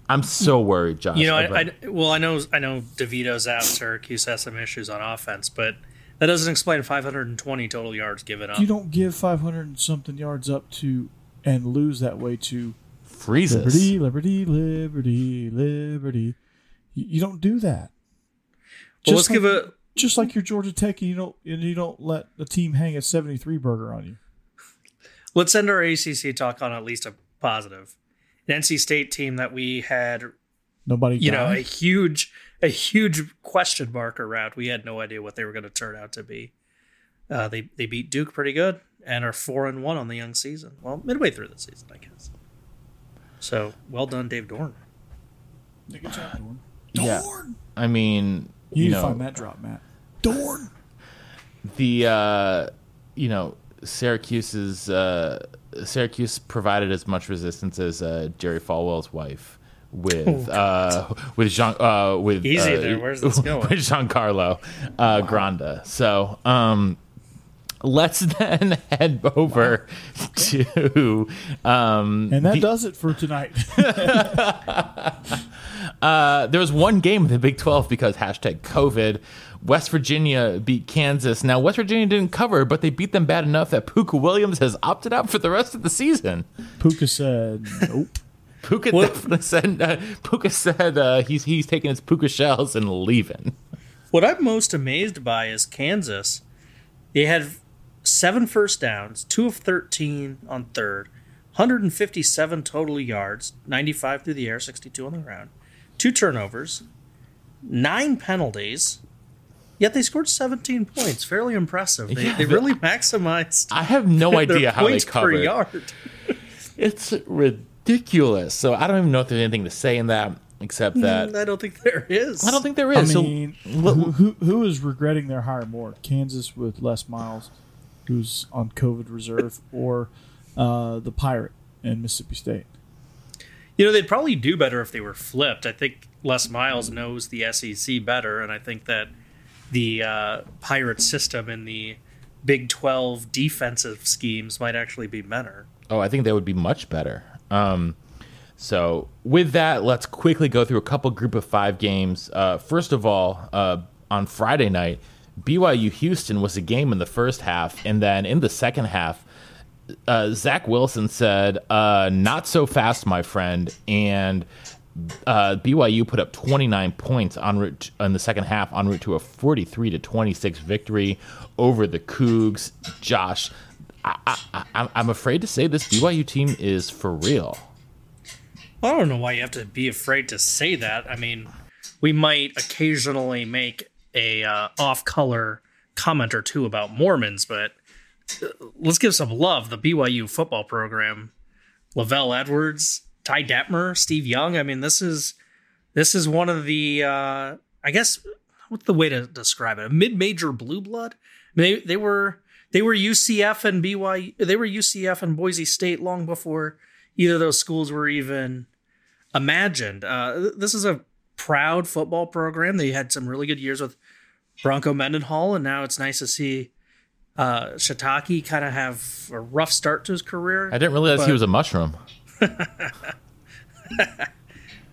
I'm so worried, Josh. You know, about- I, I well, I know, I know, DeVito's out. Syracuse has some issues on offense, but that doesn't explain 520 total yards given up. You don't give 500 and something yards up to and lose that way to Freeze's. Liberty, Liberty, Liberty, Liberty. You, you don't do that. Well, let's like, give a just like your Georgia Tech, and you don't and you don't let the team hang a 73 burger on you. let's end our ACC talk on at least a positive. An NC State team that we had, Nobody, you know, a huge, a huge question mark around. We had no idea what they were going to turn out to be. Uh, they they beat Duke pretty good and are four and one on the young season. Well, midway through the season, I guess. So well done, Dave Doeren. Good job, Doeren. Yeah. Doeren. I mean, You, you, need know, to find that drop, Matt. Doeren. the uh, you know Syracuse's uh, Syracuse provided as much resistance as uh, Jerry Falwell's wife with uh, with Jean uh, with Easy uh, there. Where's this [LAUGHS] going? with Giancarlo uh, Granda. So um, let's [LAUGHS] then head over to um, And that the- does it for tonight. [LAUGHS] Uh, there was one game in the Big 12 because hashtag COVID. West Virginia beat Kansas. Now, West Virginia didn't cover, but they beat them bad enough that Pooka Williams has opted out for the rest of the season. Pooka said, "Nope." Pooka What- definitely said, uh, Pooka said uh, he's, he's taking his Puka shells and leaving. What I'm most amazed by is Kansas. They had seven first downs, two of 13 on third, 157 total yards, 95 through the air, 62 on the ground, two turnovers, nine penalties. Yet they scored 17 points. Fairly impressive. They, Yeah, they really maximized I have no their idea how they points per covered. yard. It's ridiculous. So I don't even know if there's anything to say in that except that I don't think there is. I don't think there I is. So- mean, who, who who is regretting their hire more? Kansas with Les Miles, who's on COVID reserve, or uh, the Pirate in Mississippi State? You know, they'd probably do better if they were flipped. I think Les Miles knows the SEC better, and I think that the uh, pirate system in the Big 12 defensive schemes might actually be better. Oh, I think that would be much better. Um, so with that, let's quickly go through a couple group of five games. Uh, first of all, uh, on Friday night, BYU Houston was a game in the first half, and then in the second half, uh, Zach Wilson said, uh, "Not so fast, my friend," and uh, BYU put up 29 points en route in the second half, en route to a 43 to 26 victory over the Cougs. Josh, I, I'm afraid to say this BYU team is for real. I don't know why you have to be afraid to say that. I mean, we might occasionally make a uh, off-color comment or two about Mormons, but let's give some love. The BYU football program, LaVell Edwards, Ty Detmer, Steve Young. I mean, this is this is one of the uh, I guess what's the way to describe it? A mid-major blue blood. I mean, they they were they were UCF and BYU. They were UCF and Boise State long before either of those schools were even imagined. Uh, this is a proud football program. They had some really good years with Bronco Mendenhall, and now it's nice to see uh, Shiitake kind of have a rough start to his career. I didn't realize he was a mushroom. [LAUGHS]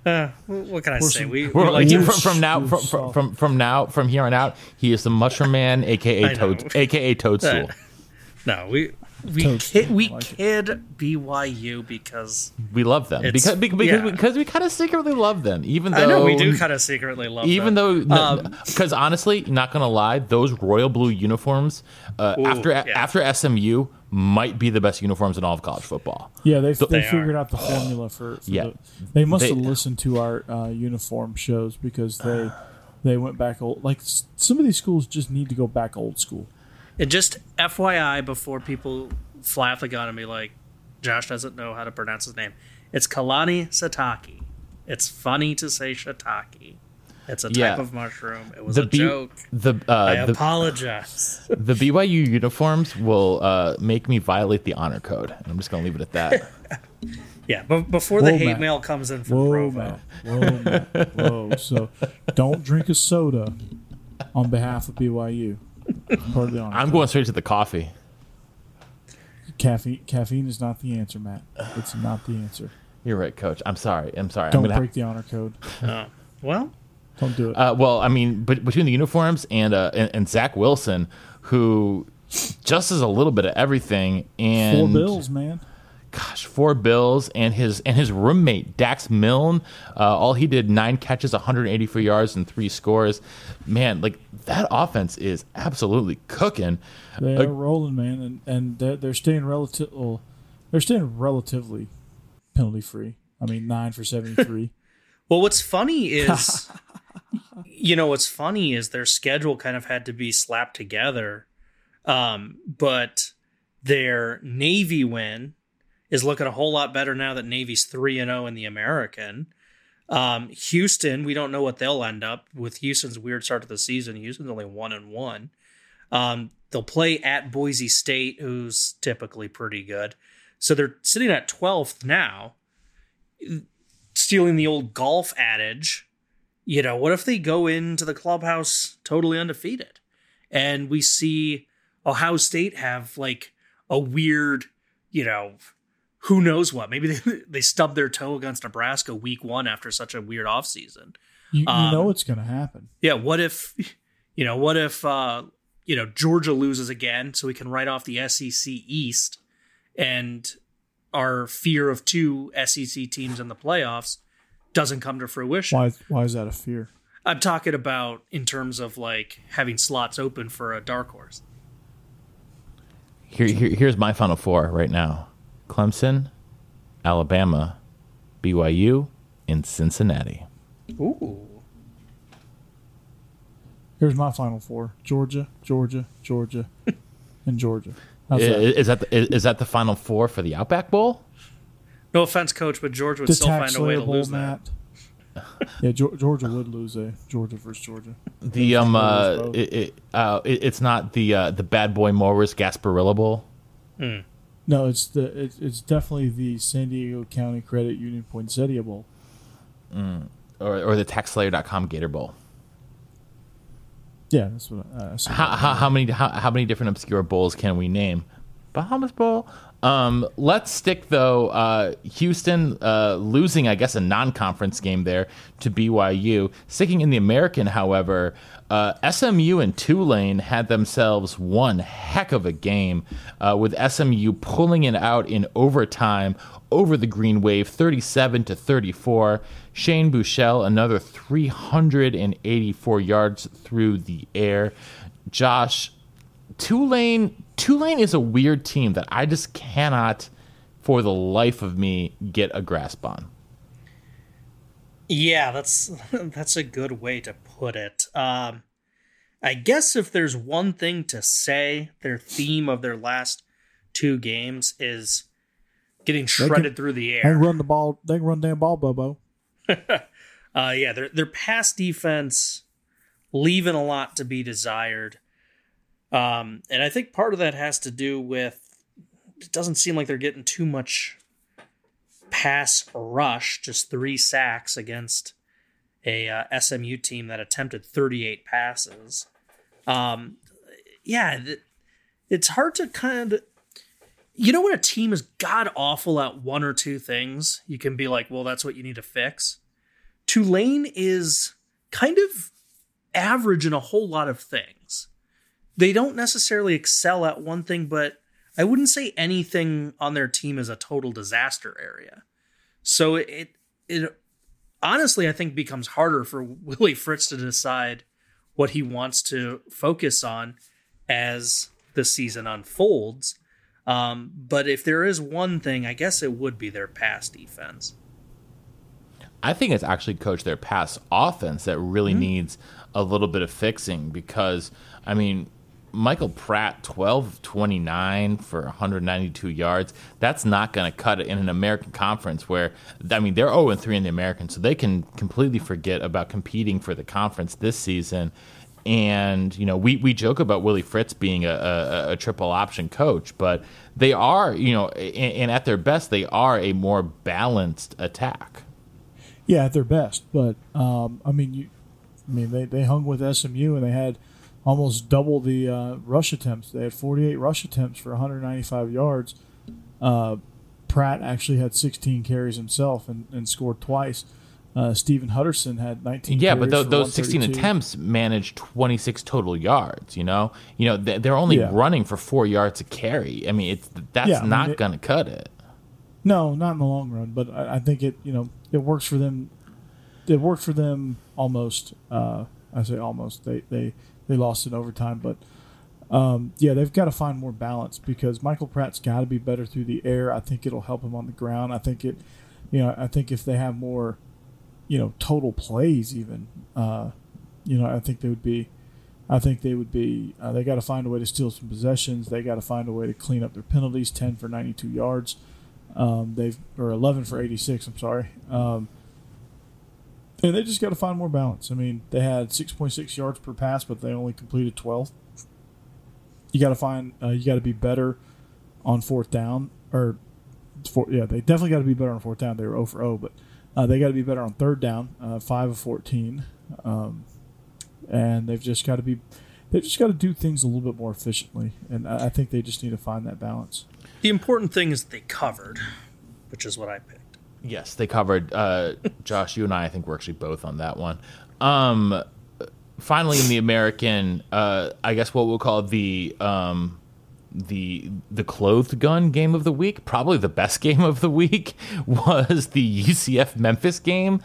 what can I Or say? some- We, we Well, like he- from, from now from, from, from from now from here on out, he is the mushroom man, [LAUGHS] aka toad, aka [LAUGHS] toadstool. no, we we Toadstool. kid, we I like it. kid BYU because We love them because because because, yeah. because we kind of secretly love them, even though I know we do kind of secretly love them. even them. though Um, because honestly not gonna lie those royal blue uniforms uh, Ooh, after yeah. after smu might be the best uniforms in all of college football Yeah, they they, They figured are. out the formula for. for Yeah. the, they must They- have listened to our uh, uniform shows because they [SIGHS] they went back old. Like some of these schools just need to go back old school. And just FYI, before people fly off the gun and be like, Josh doesn't know how to pronounce his name, it's Kalani Sitake. It's funny to say Shiitake. It's a type Yeah. of mushroom. It was The a B- joke. the I uh, the, apologize. [LAUGHS] the BYU uniforms will uh, make me violate the honor code. I'm just gonna leave it at that. [LAUGHS] yeah, but before the hate Matt. mail comes in from Whoa, Provo, man. Whoa, man. Whoa. So don't drink a soda on behalf of BYU. Part of. I'm going straight to the coffee. caffeine. Caffeine is not the answer, Matt. It's not the answer. You're right, Coach. I'm sorry. I'm sorry. Don't I'm gonna break the honor code. Oh, [LAUGHS] well, Don't do it. Uh, well, I mean, but between the uniforms and, uh, and and Zach Wilson, who just is a little bit of everything, and Four bills, man. Gosh, four bills, and his and his roommate Dax Milne, uh, all he did nine catches, 184 yards, and three scores. Man, like that offense is absolutely cooking. They Like- are rolling, man, and and they're, they're staying relative. Well, they're staying relatively penalty free. I mean, nine for seventy three. [LAUGHS] well, what's funny is, [LAUGHS] you know, what's funny is their schedule kind of had to be slapped together, um, but their Navy win is looking a whole lot better now that Navy's three and zero in the American. Um, Houston, we don't know what they'll end up with. Houston's weird start to the season. Houston's only one and one. Um, they'll play at Boise State, who's typically pretty good. So they're sitting at 12th now, stealing the old golf adage. You know, what if they go into the clubhouse totally undefeated? And we see Ohio State have like a weird, you know, who knows what? Maybe they, [LAUGHS] they stubbed their toe against Nebraska week one after such a weird offseason. You, you Um, know it's going to happen. Yeah, what if [LAUGHS] you know, what if uh you know, Georgia loses again so we can write off the SEC East and our fear of two SEC teams in the playoffs doesn't come to fruition. Why? Why is that a fear? I'm talking about in terms of like having slots open for a dark horse. Here, here, here's my final four right now: Clemson, Alabama, BYU, and Cincinnati. Ooh. Here's my final four: Georgia, Georgia, Georgia, [LAUGHS] and Georgia. How's I- that? Is that the, is is that the final four for the Outback Bowl? No offense, coach, but Georgia would The still find a way to tax-layable, lose that. Matt. yeah, Georgia would lose a Georgia versus Georgia. The um, uh, it, it, uh, it, it's not the uh, the Bad Boy Mowers Gasparilla Bowl. No, it's the it's, it's definitely the San Diego County Credit Union Poinsettia Bowl. Mm. or, or the taxslayer.com Gator Bowl. Yeah, that's what said. How, how, how many how, how many different obscure bowls can we name? Bahamas Bowl. Um, let's stick though. Uh, Houston uh, losing, I guess, a non-conference game there to BYU. Sticking in the American, however, uh, SMU and Tulane had themselves one heck of a game, uh, with SMU pulling it out in overtime over the Green Wave, 37 to 34. Shane Buechele another 384 yards through the air. Josh, Tulane Tulane is a weird team that I just cannot for the life of me get a grasp on. Yeah, that's [LAUGHS] that's a good way to put it. Um, I guess if there's one thing to say, their theme of their last two games is getting shredded through the air. They run the ball. They can run damn ball, Bobo. [LAUGHS] Uh, yeah, their their pass defense leaving a lot to be desired. Um, and I think part of that has to do with it doesn't seem like they're getting too much pass rush, just three sacks against a uh, SMU team that attempted 38 passes. Um, yeah, th- it's hard to kind of. You know when a team is god awful at one or two things, you can be like, well, that's what you need to fix. Tulane is kind of average in a whole lot of things. They don't necessarily excel at one thing, but I wouldn't say anything on their team is a total disaster area. So it it honestly I think becomes harder for [LAUGHS] Willie Fritz to decide what he wants to focus on as the season unfolds. Um, but if there is one thing, I guess it would be their pass defense. I think it's actually coach their pass offense that really needs a little bit of fixing because I mean Michael Pratt, 12 29 for 192 yards. That's not going to cut it in an American conference where, I mean, they're 0 3 in the American, so they can completely forget about competing for the conference this season. And, you know, we, we joke about Willie Fritz being a, a, a triple option coach, but they are, you know, and, and at their best, they are a more balanced attack. Yeah, at their best. But, um, I mean, you, I mean, they, they hung with SMU and they had almost double the uh, rush attempts. They had 48 rush attempts for 195 yards. Uh, Pratt actually had 16 carries himself and, and scored twice. Uh, Stephon Huderson had 19. Yeah, but th- those 16 attempts managed 26 total yards. You know, you know they're only yeah. running for four yards a carry. I mean, it's that's yeah, not I mean, going to cut it. No, not in the long run. But I, I, think it you know it works for them. It worked for them almost. Uh, I say almost. They they they lost in overtime, but um, yeah, they've got to find more balance because Michael Pratt's got to be better through the air. I think it'll help him on the ground. I think it, you know, I think if they have more, you know, total plays, even, uh, you know, I think they would be. I think they would be. Uh, they got to find a way to steal some possessions. They got to find a way to clean up their penalties. Ten for ninety-two yards. Um, they've or eleven for eighty-six. I'm sorry. Um, and they just got to find more balance. I mean, they had 6.6 yards per pass, but they only completed 12. You got to find, uh, you got to be better on fourth down, or four, yeah, they definitely got to be better on fourth down. They were 0 for 0, but uh, they got to be better on third down, uh, 5 of 14. Um, and they've just got to be, they've just got to do things a little bit more efficiently. And I, I think they just need to find that balance. The important thing is they covered, which is what I picked. Yes, they covered. Uh, [LAUGHS] Josh, you and I, I think we're actually both on that one. Um, finally, in the American, uh, I guess what we'll call the um, the the clothed gun game of the week, probably the best game of the week, [LAUGHS] was the UCF Memphis game.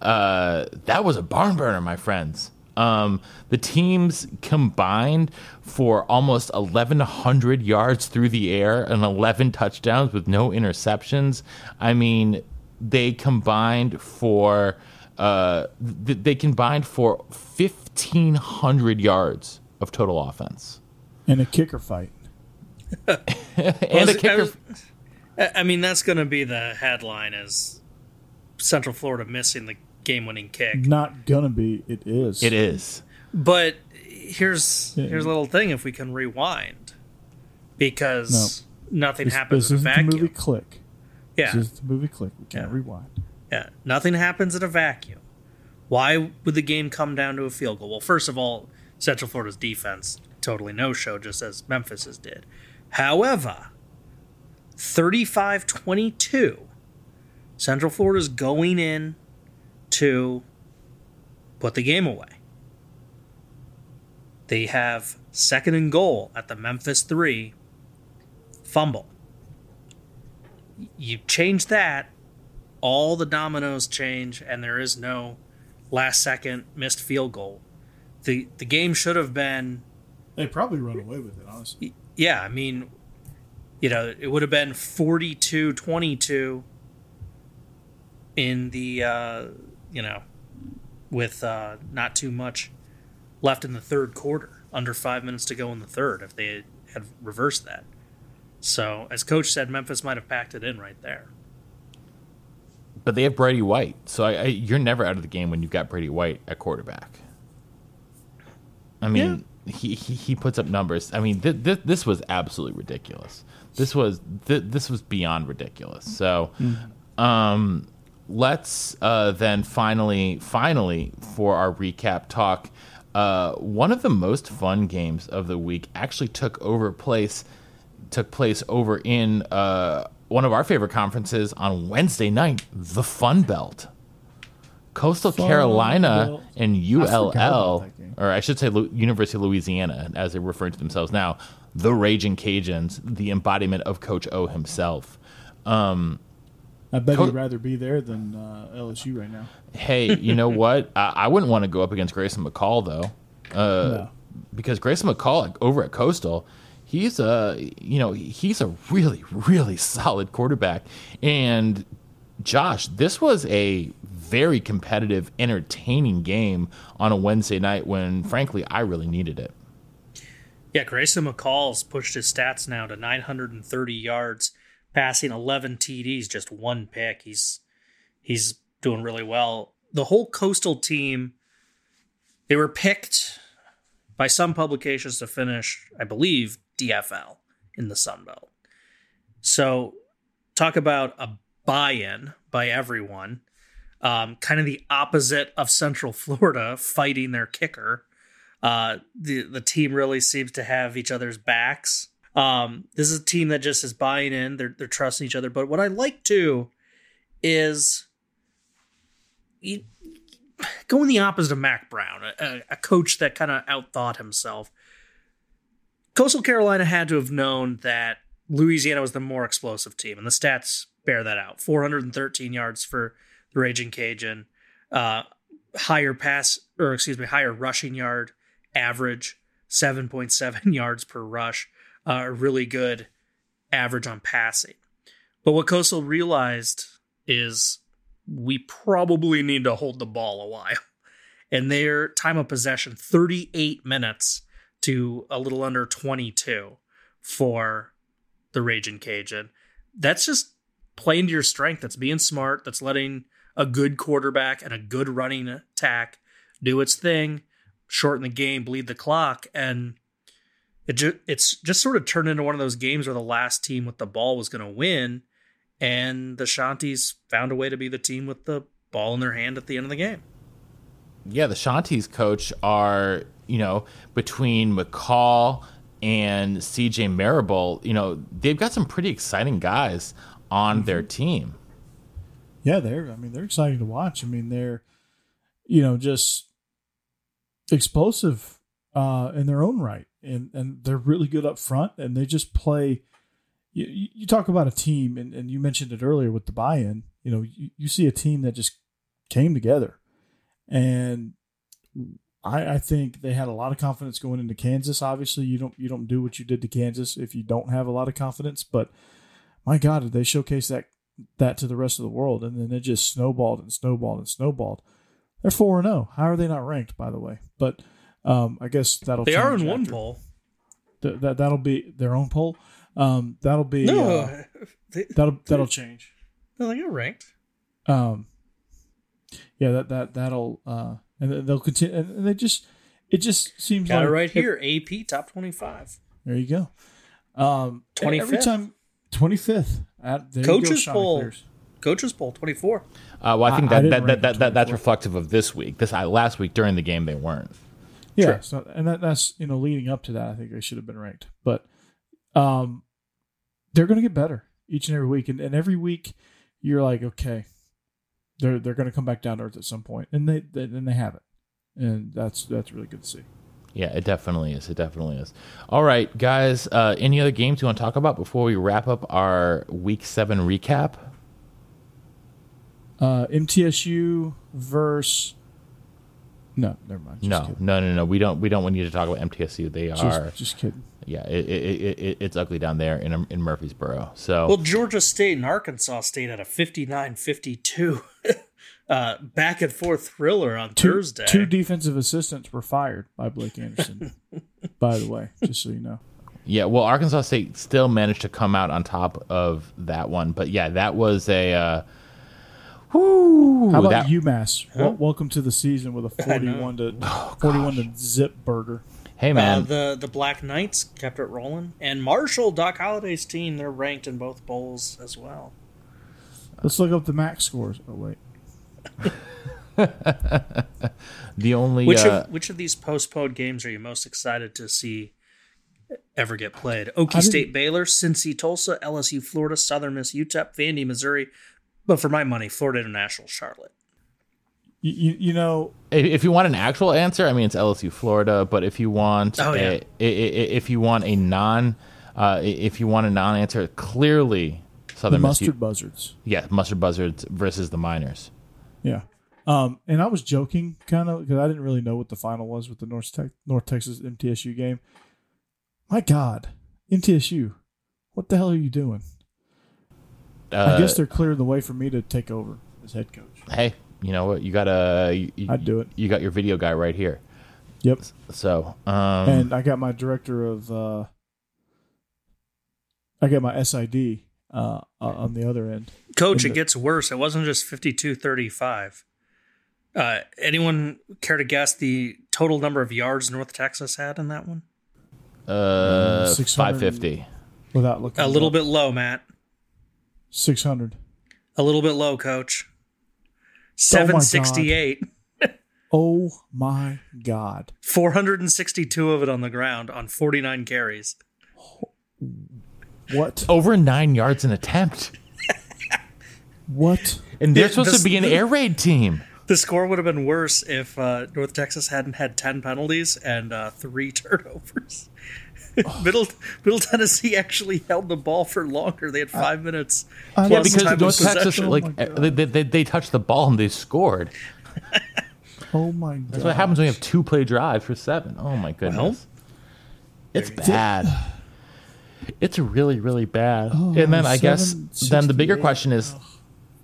Uh, that was a barn burner, my friends. Um, the teams combined for almost 1,100 yards through the air and 11 touchdowns with no interceptions. I mean, they combined for uh, th- they combined for 1500 yards of total offense. And a kicker fight. [LAUGHS] And a kicker I, I mean that's going to be the headline is Central Florida missing the game-winning kick. Not going to be it is. It is. But here's yeah. here's a little thing if we can rewind. Because no. nothing this, happens this in a vacuum movie click yeah. This is the movie click. We can't yeah. rewind. Yeah. Nothing happens in a vacuum. Why would the game come down to a field goal? Well, first of all, Central Florida's defense totally no show, just as Memphis's did. However, 35 22, Central Florida's going in to put the game away. They have second and goal at the Memphis 3 fumble you change that, all the dominoes change, and there is no last second missed field goal. the The game should have been. They probably run away with it, honestly. Yeah, I mean, you know, it would have been 42-22 in the uh, you know, with uh, not too much left in the third quarter, under five minutes to go in the third, if they had reversed that. So, as coach said, Memphis might have packed it in right there. But they have Brady White, so I, I, you're never out of the game when you've got Brady White at quarterback. I mean, yeah. he, he, he puts up numbers. I mean, th- th- this was absolutely ridiculous. This was th- this was beyond ridiculous. So, mm-hmm. um, let's uh, then finally finally for our recap talk. Uh, one of the most fun games of the week actually took over place took place over in uh, one of our favorite conferences on Wednesday night, the Fun Belt. Coastal Fun Carolina Belt. and ULL, or I should say University of Louisiana, as they're referring to themselves now, the Raging Cajuns, the embodiment of Coach O himself. Um, I bet Co- he'd rather be there than uh, LSU right now. Hey, you know [LAUGHS] what? I, I, wouldn't want to go up against Grayson McCall though, uh, no. because Grayson McCall over at Coastal, he's a you know he's a really really solid quarterback and josh this was a very competitive entertaining game on a wednesday night when frankly i really needed it Yeah, Grayson McCall's pushed his stats now to 930 yards, passing 11 TDs, just one pick. He's he's doing really well. The whole coastal team, they were picked by some publications to finish, I believe, DFL in the Sun Belt. So, talk about a buy-in by everyone. Um, kind of the opposite of Central Florida fighting their kicker. Uh, the the team really seems to have each other's backs. Um, this is a team that just is buying in. They're they're trusting each other. But what I like too is you, going the opposite of Mack Brown, a, a coach that kind of outthought himself. Coastal Carolina had to have known that Louisiana was the more explosive team, and the stats bear that out. 413 yards for the Raging Cajun, uh, higher pass or excuse me, higher rushing yard average, 7.7 [LAUGHS] yards per rush, uh, a really good average on passing. But what Coastal realized is we probably need to hold the ball a while. And their time of possession, 38 minutes to a little under 22 for the Raging Cajun. That's just playing to your strength. That's being smart. That's letting a good quarterback and a good running attack do its thing, shorten the game, bleed the clock, and it ju- it's just sort of turned into one of those games where the last team with the ball was going to win, and the Shanties found a way to be the team with the ball in their hand at the end of the game. Yeah, the Shanties coach are, you know, between McCall and CJ Marable, you know, they've got some pretty exciting guys on mm-hmm. their team. Yeah, they're I mean, they're exciting to watch. I mean, they're you know, just explosive uh in their own right. And and they're really good up front and they just play you, you talk about a team and, and you mentioned it earlier with the buy-in, you know, you, you see a team that just came together and I, I think they had a lot of confidence going into Kansas. Obviously, you don't you don't do what you did to Kansas if you don't have a lot of confidence. But my God, did they showcase that that to the rest of the world? And then it just snowballed and snowballed and snowballed. They're four and zero. Oh. How are they not ranked? By the way, but um, I guess that'll they are in after. one poll. Th- that that'll be their own poll. Um, that'll be no, uh, [LAUGHS] they, that'll that'll change. No, they are ranked. Um, yeah, that that that'll uh, and they'll continue, and they just it just seems Got like it right here. AP top twenty five. There you go. Um, twenty every time twenty fifth at coaches poll. Coaches poll twenty four. Uh, well, I think I, that, I that, that, that, that, that's reflective of this week. This uh, last week during the game they weren't. Yeah, True. so and that, that's you know leading up to that, I think they should have been ranked, but um, they're going to get better each and every week, and, and every week you're like, okay, they're they're going to come back down to earth at some point, and they, they and they have it, and that's that's really good to see. Yeah, it definitely is. It definitely is. All right, guys. Uh, any other games you want to talk about before we wrap up our Week Seven recap? Uh, MTSU versus. No, never mind. no, kidding. no, no, no. We don't. We don't want you to talk about MTSU. They just, are just kidding yeah, it, it, it, it's ugly down there in in Murfreesboro. So well, Georgia State and Arkansas State had a 59-52 [LAUGHS] uh, back and forth thriller on two, Thursday. Two defensive assistants were fired by Blake Anderson. [LAUGHS] by the way, just so you know. Yeah, well, Arkansas State still managed to come out on top of that one, but yeah, that was a. Uh, Whoo, How about that, UMass? Huh? Well, welcome to the season with a [LAUGHS] forty-one to oh, forty-one to zip burger. Hey man, uh, the the Black Knights kept it rolling, and Marshall Doc Holliday's team they're ranked in both bowls as well. Let's look up the max scores. Oh wait. [LAUGHS] the only which uh, of which of these postponed games are you most excited to see ever get played? Okie State, Baylor, Cincy, Tulsa, LSU, Florida, Southern Miss, UTEP, Vandy, Missouri. But for my money, Florida International, Charlotte. You, you know, if you want an actual answer, I mean it's LSU, Florida. But if you want, oh, yeah. a, if you want a non, uh, if you want a non-answer, clearly Southern the mustard Miss, buzzards. Yeah, mustard buzzards versus the Miners. Yeah, um, and I was joking kind of because I didn't really know what the final was with the North, Te- North Texas MTSU game. My God, MTSU, what the hell are you doing? Uh, I guess they're clearing the way for me to take over as head coach. Hey, you know what? You got a. You, I'd do it. You got your video guy right here. Yep. So, um, and I got my director of. Uh, I got my SID uh, uh, on the other end. Coach, In it the- gets worse. It wasn't just fifty-two thirty-five. Uh, anyone care to guess the total number of yards North Texas had in that one? uh, 600 550. Without looking, A little up. bit low, Matt. Six hundred. A little bit low, Coach. [LAUGHS] Oh my God. 768. Oh my god! 462 of it on the ground on 49 carries. What? Over nine yards an attempt. [LAUGHS] What? And they're Yeah, supposed this- to be an air raid team. The score would have been worse if uh, North Texas hadn't had 10 penalties and uh, three [LAUGHS] turnovers. [LAUGHS] Middle Middle Tennessee actually held the ball for longer. They had five minutes. I Yeah, because time of North Texas, possession. Oh like, my they, they, they touched the ball and they scored. [LAUGHS] Oh my god! That's what happens when you have two play drives for seven. Oh my goodness. it's bad. It's really, really bad. Oh, and then I guess then the bigger question is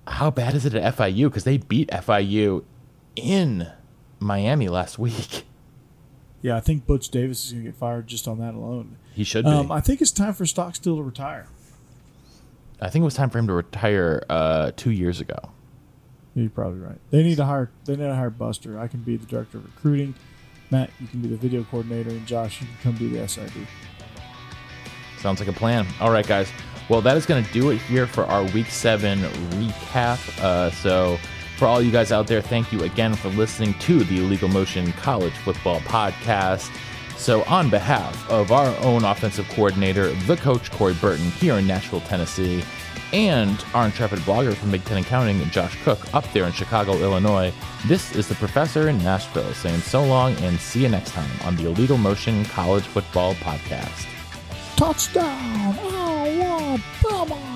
how bad is it at FIU? Because they beat FIU in Miami last week. [LAUGHS] Yeah, I think Butch Davis is going to get fired just on that alone. He should be. Um, I think it's time for Stockstill to retire. I think it was time for him to retire uh, two years ago. You're probably right. They need to hire. They need to hire Buster. I can be the director of recruiting. Matt, you can be the video coordinator, and Josh, you can come be the SID. Sounds like a plan. All right, guys. Well, that is going to do it here for our week seven recap. Uh, so, for all you guys out there, thank you again for listening to the Illegal Motion College Football Podcast. So, on behalf of our own offensive coordinator, the coach Corey Burton here in Nashville, Tennessee, and our intrepid blogger from Big Ten Accounting, Josh Cook, up there in Chicago, Illinois, this is the professor in Nashville saying so long and see you next time on the Illegal Motion College Football Podcast. Touchdown! Oh, come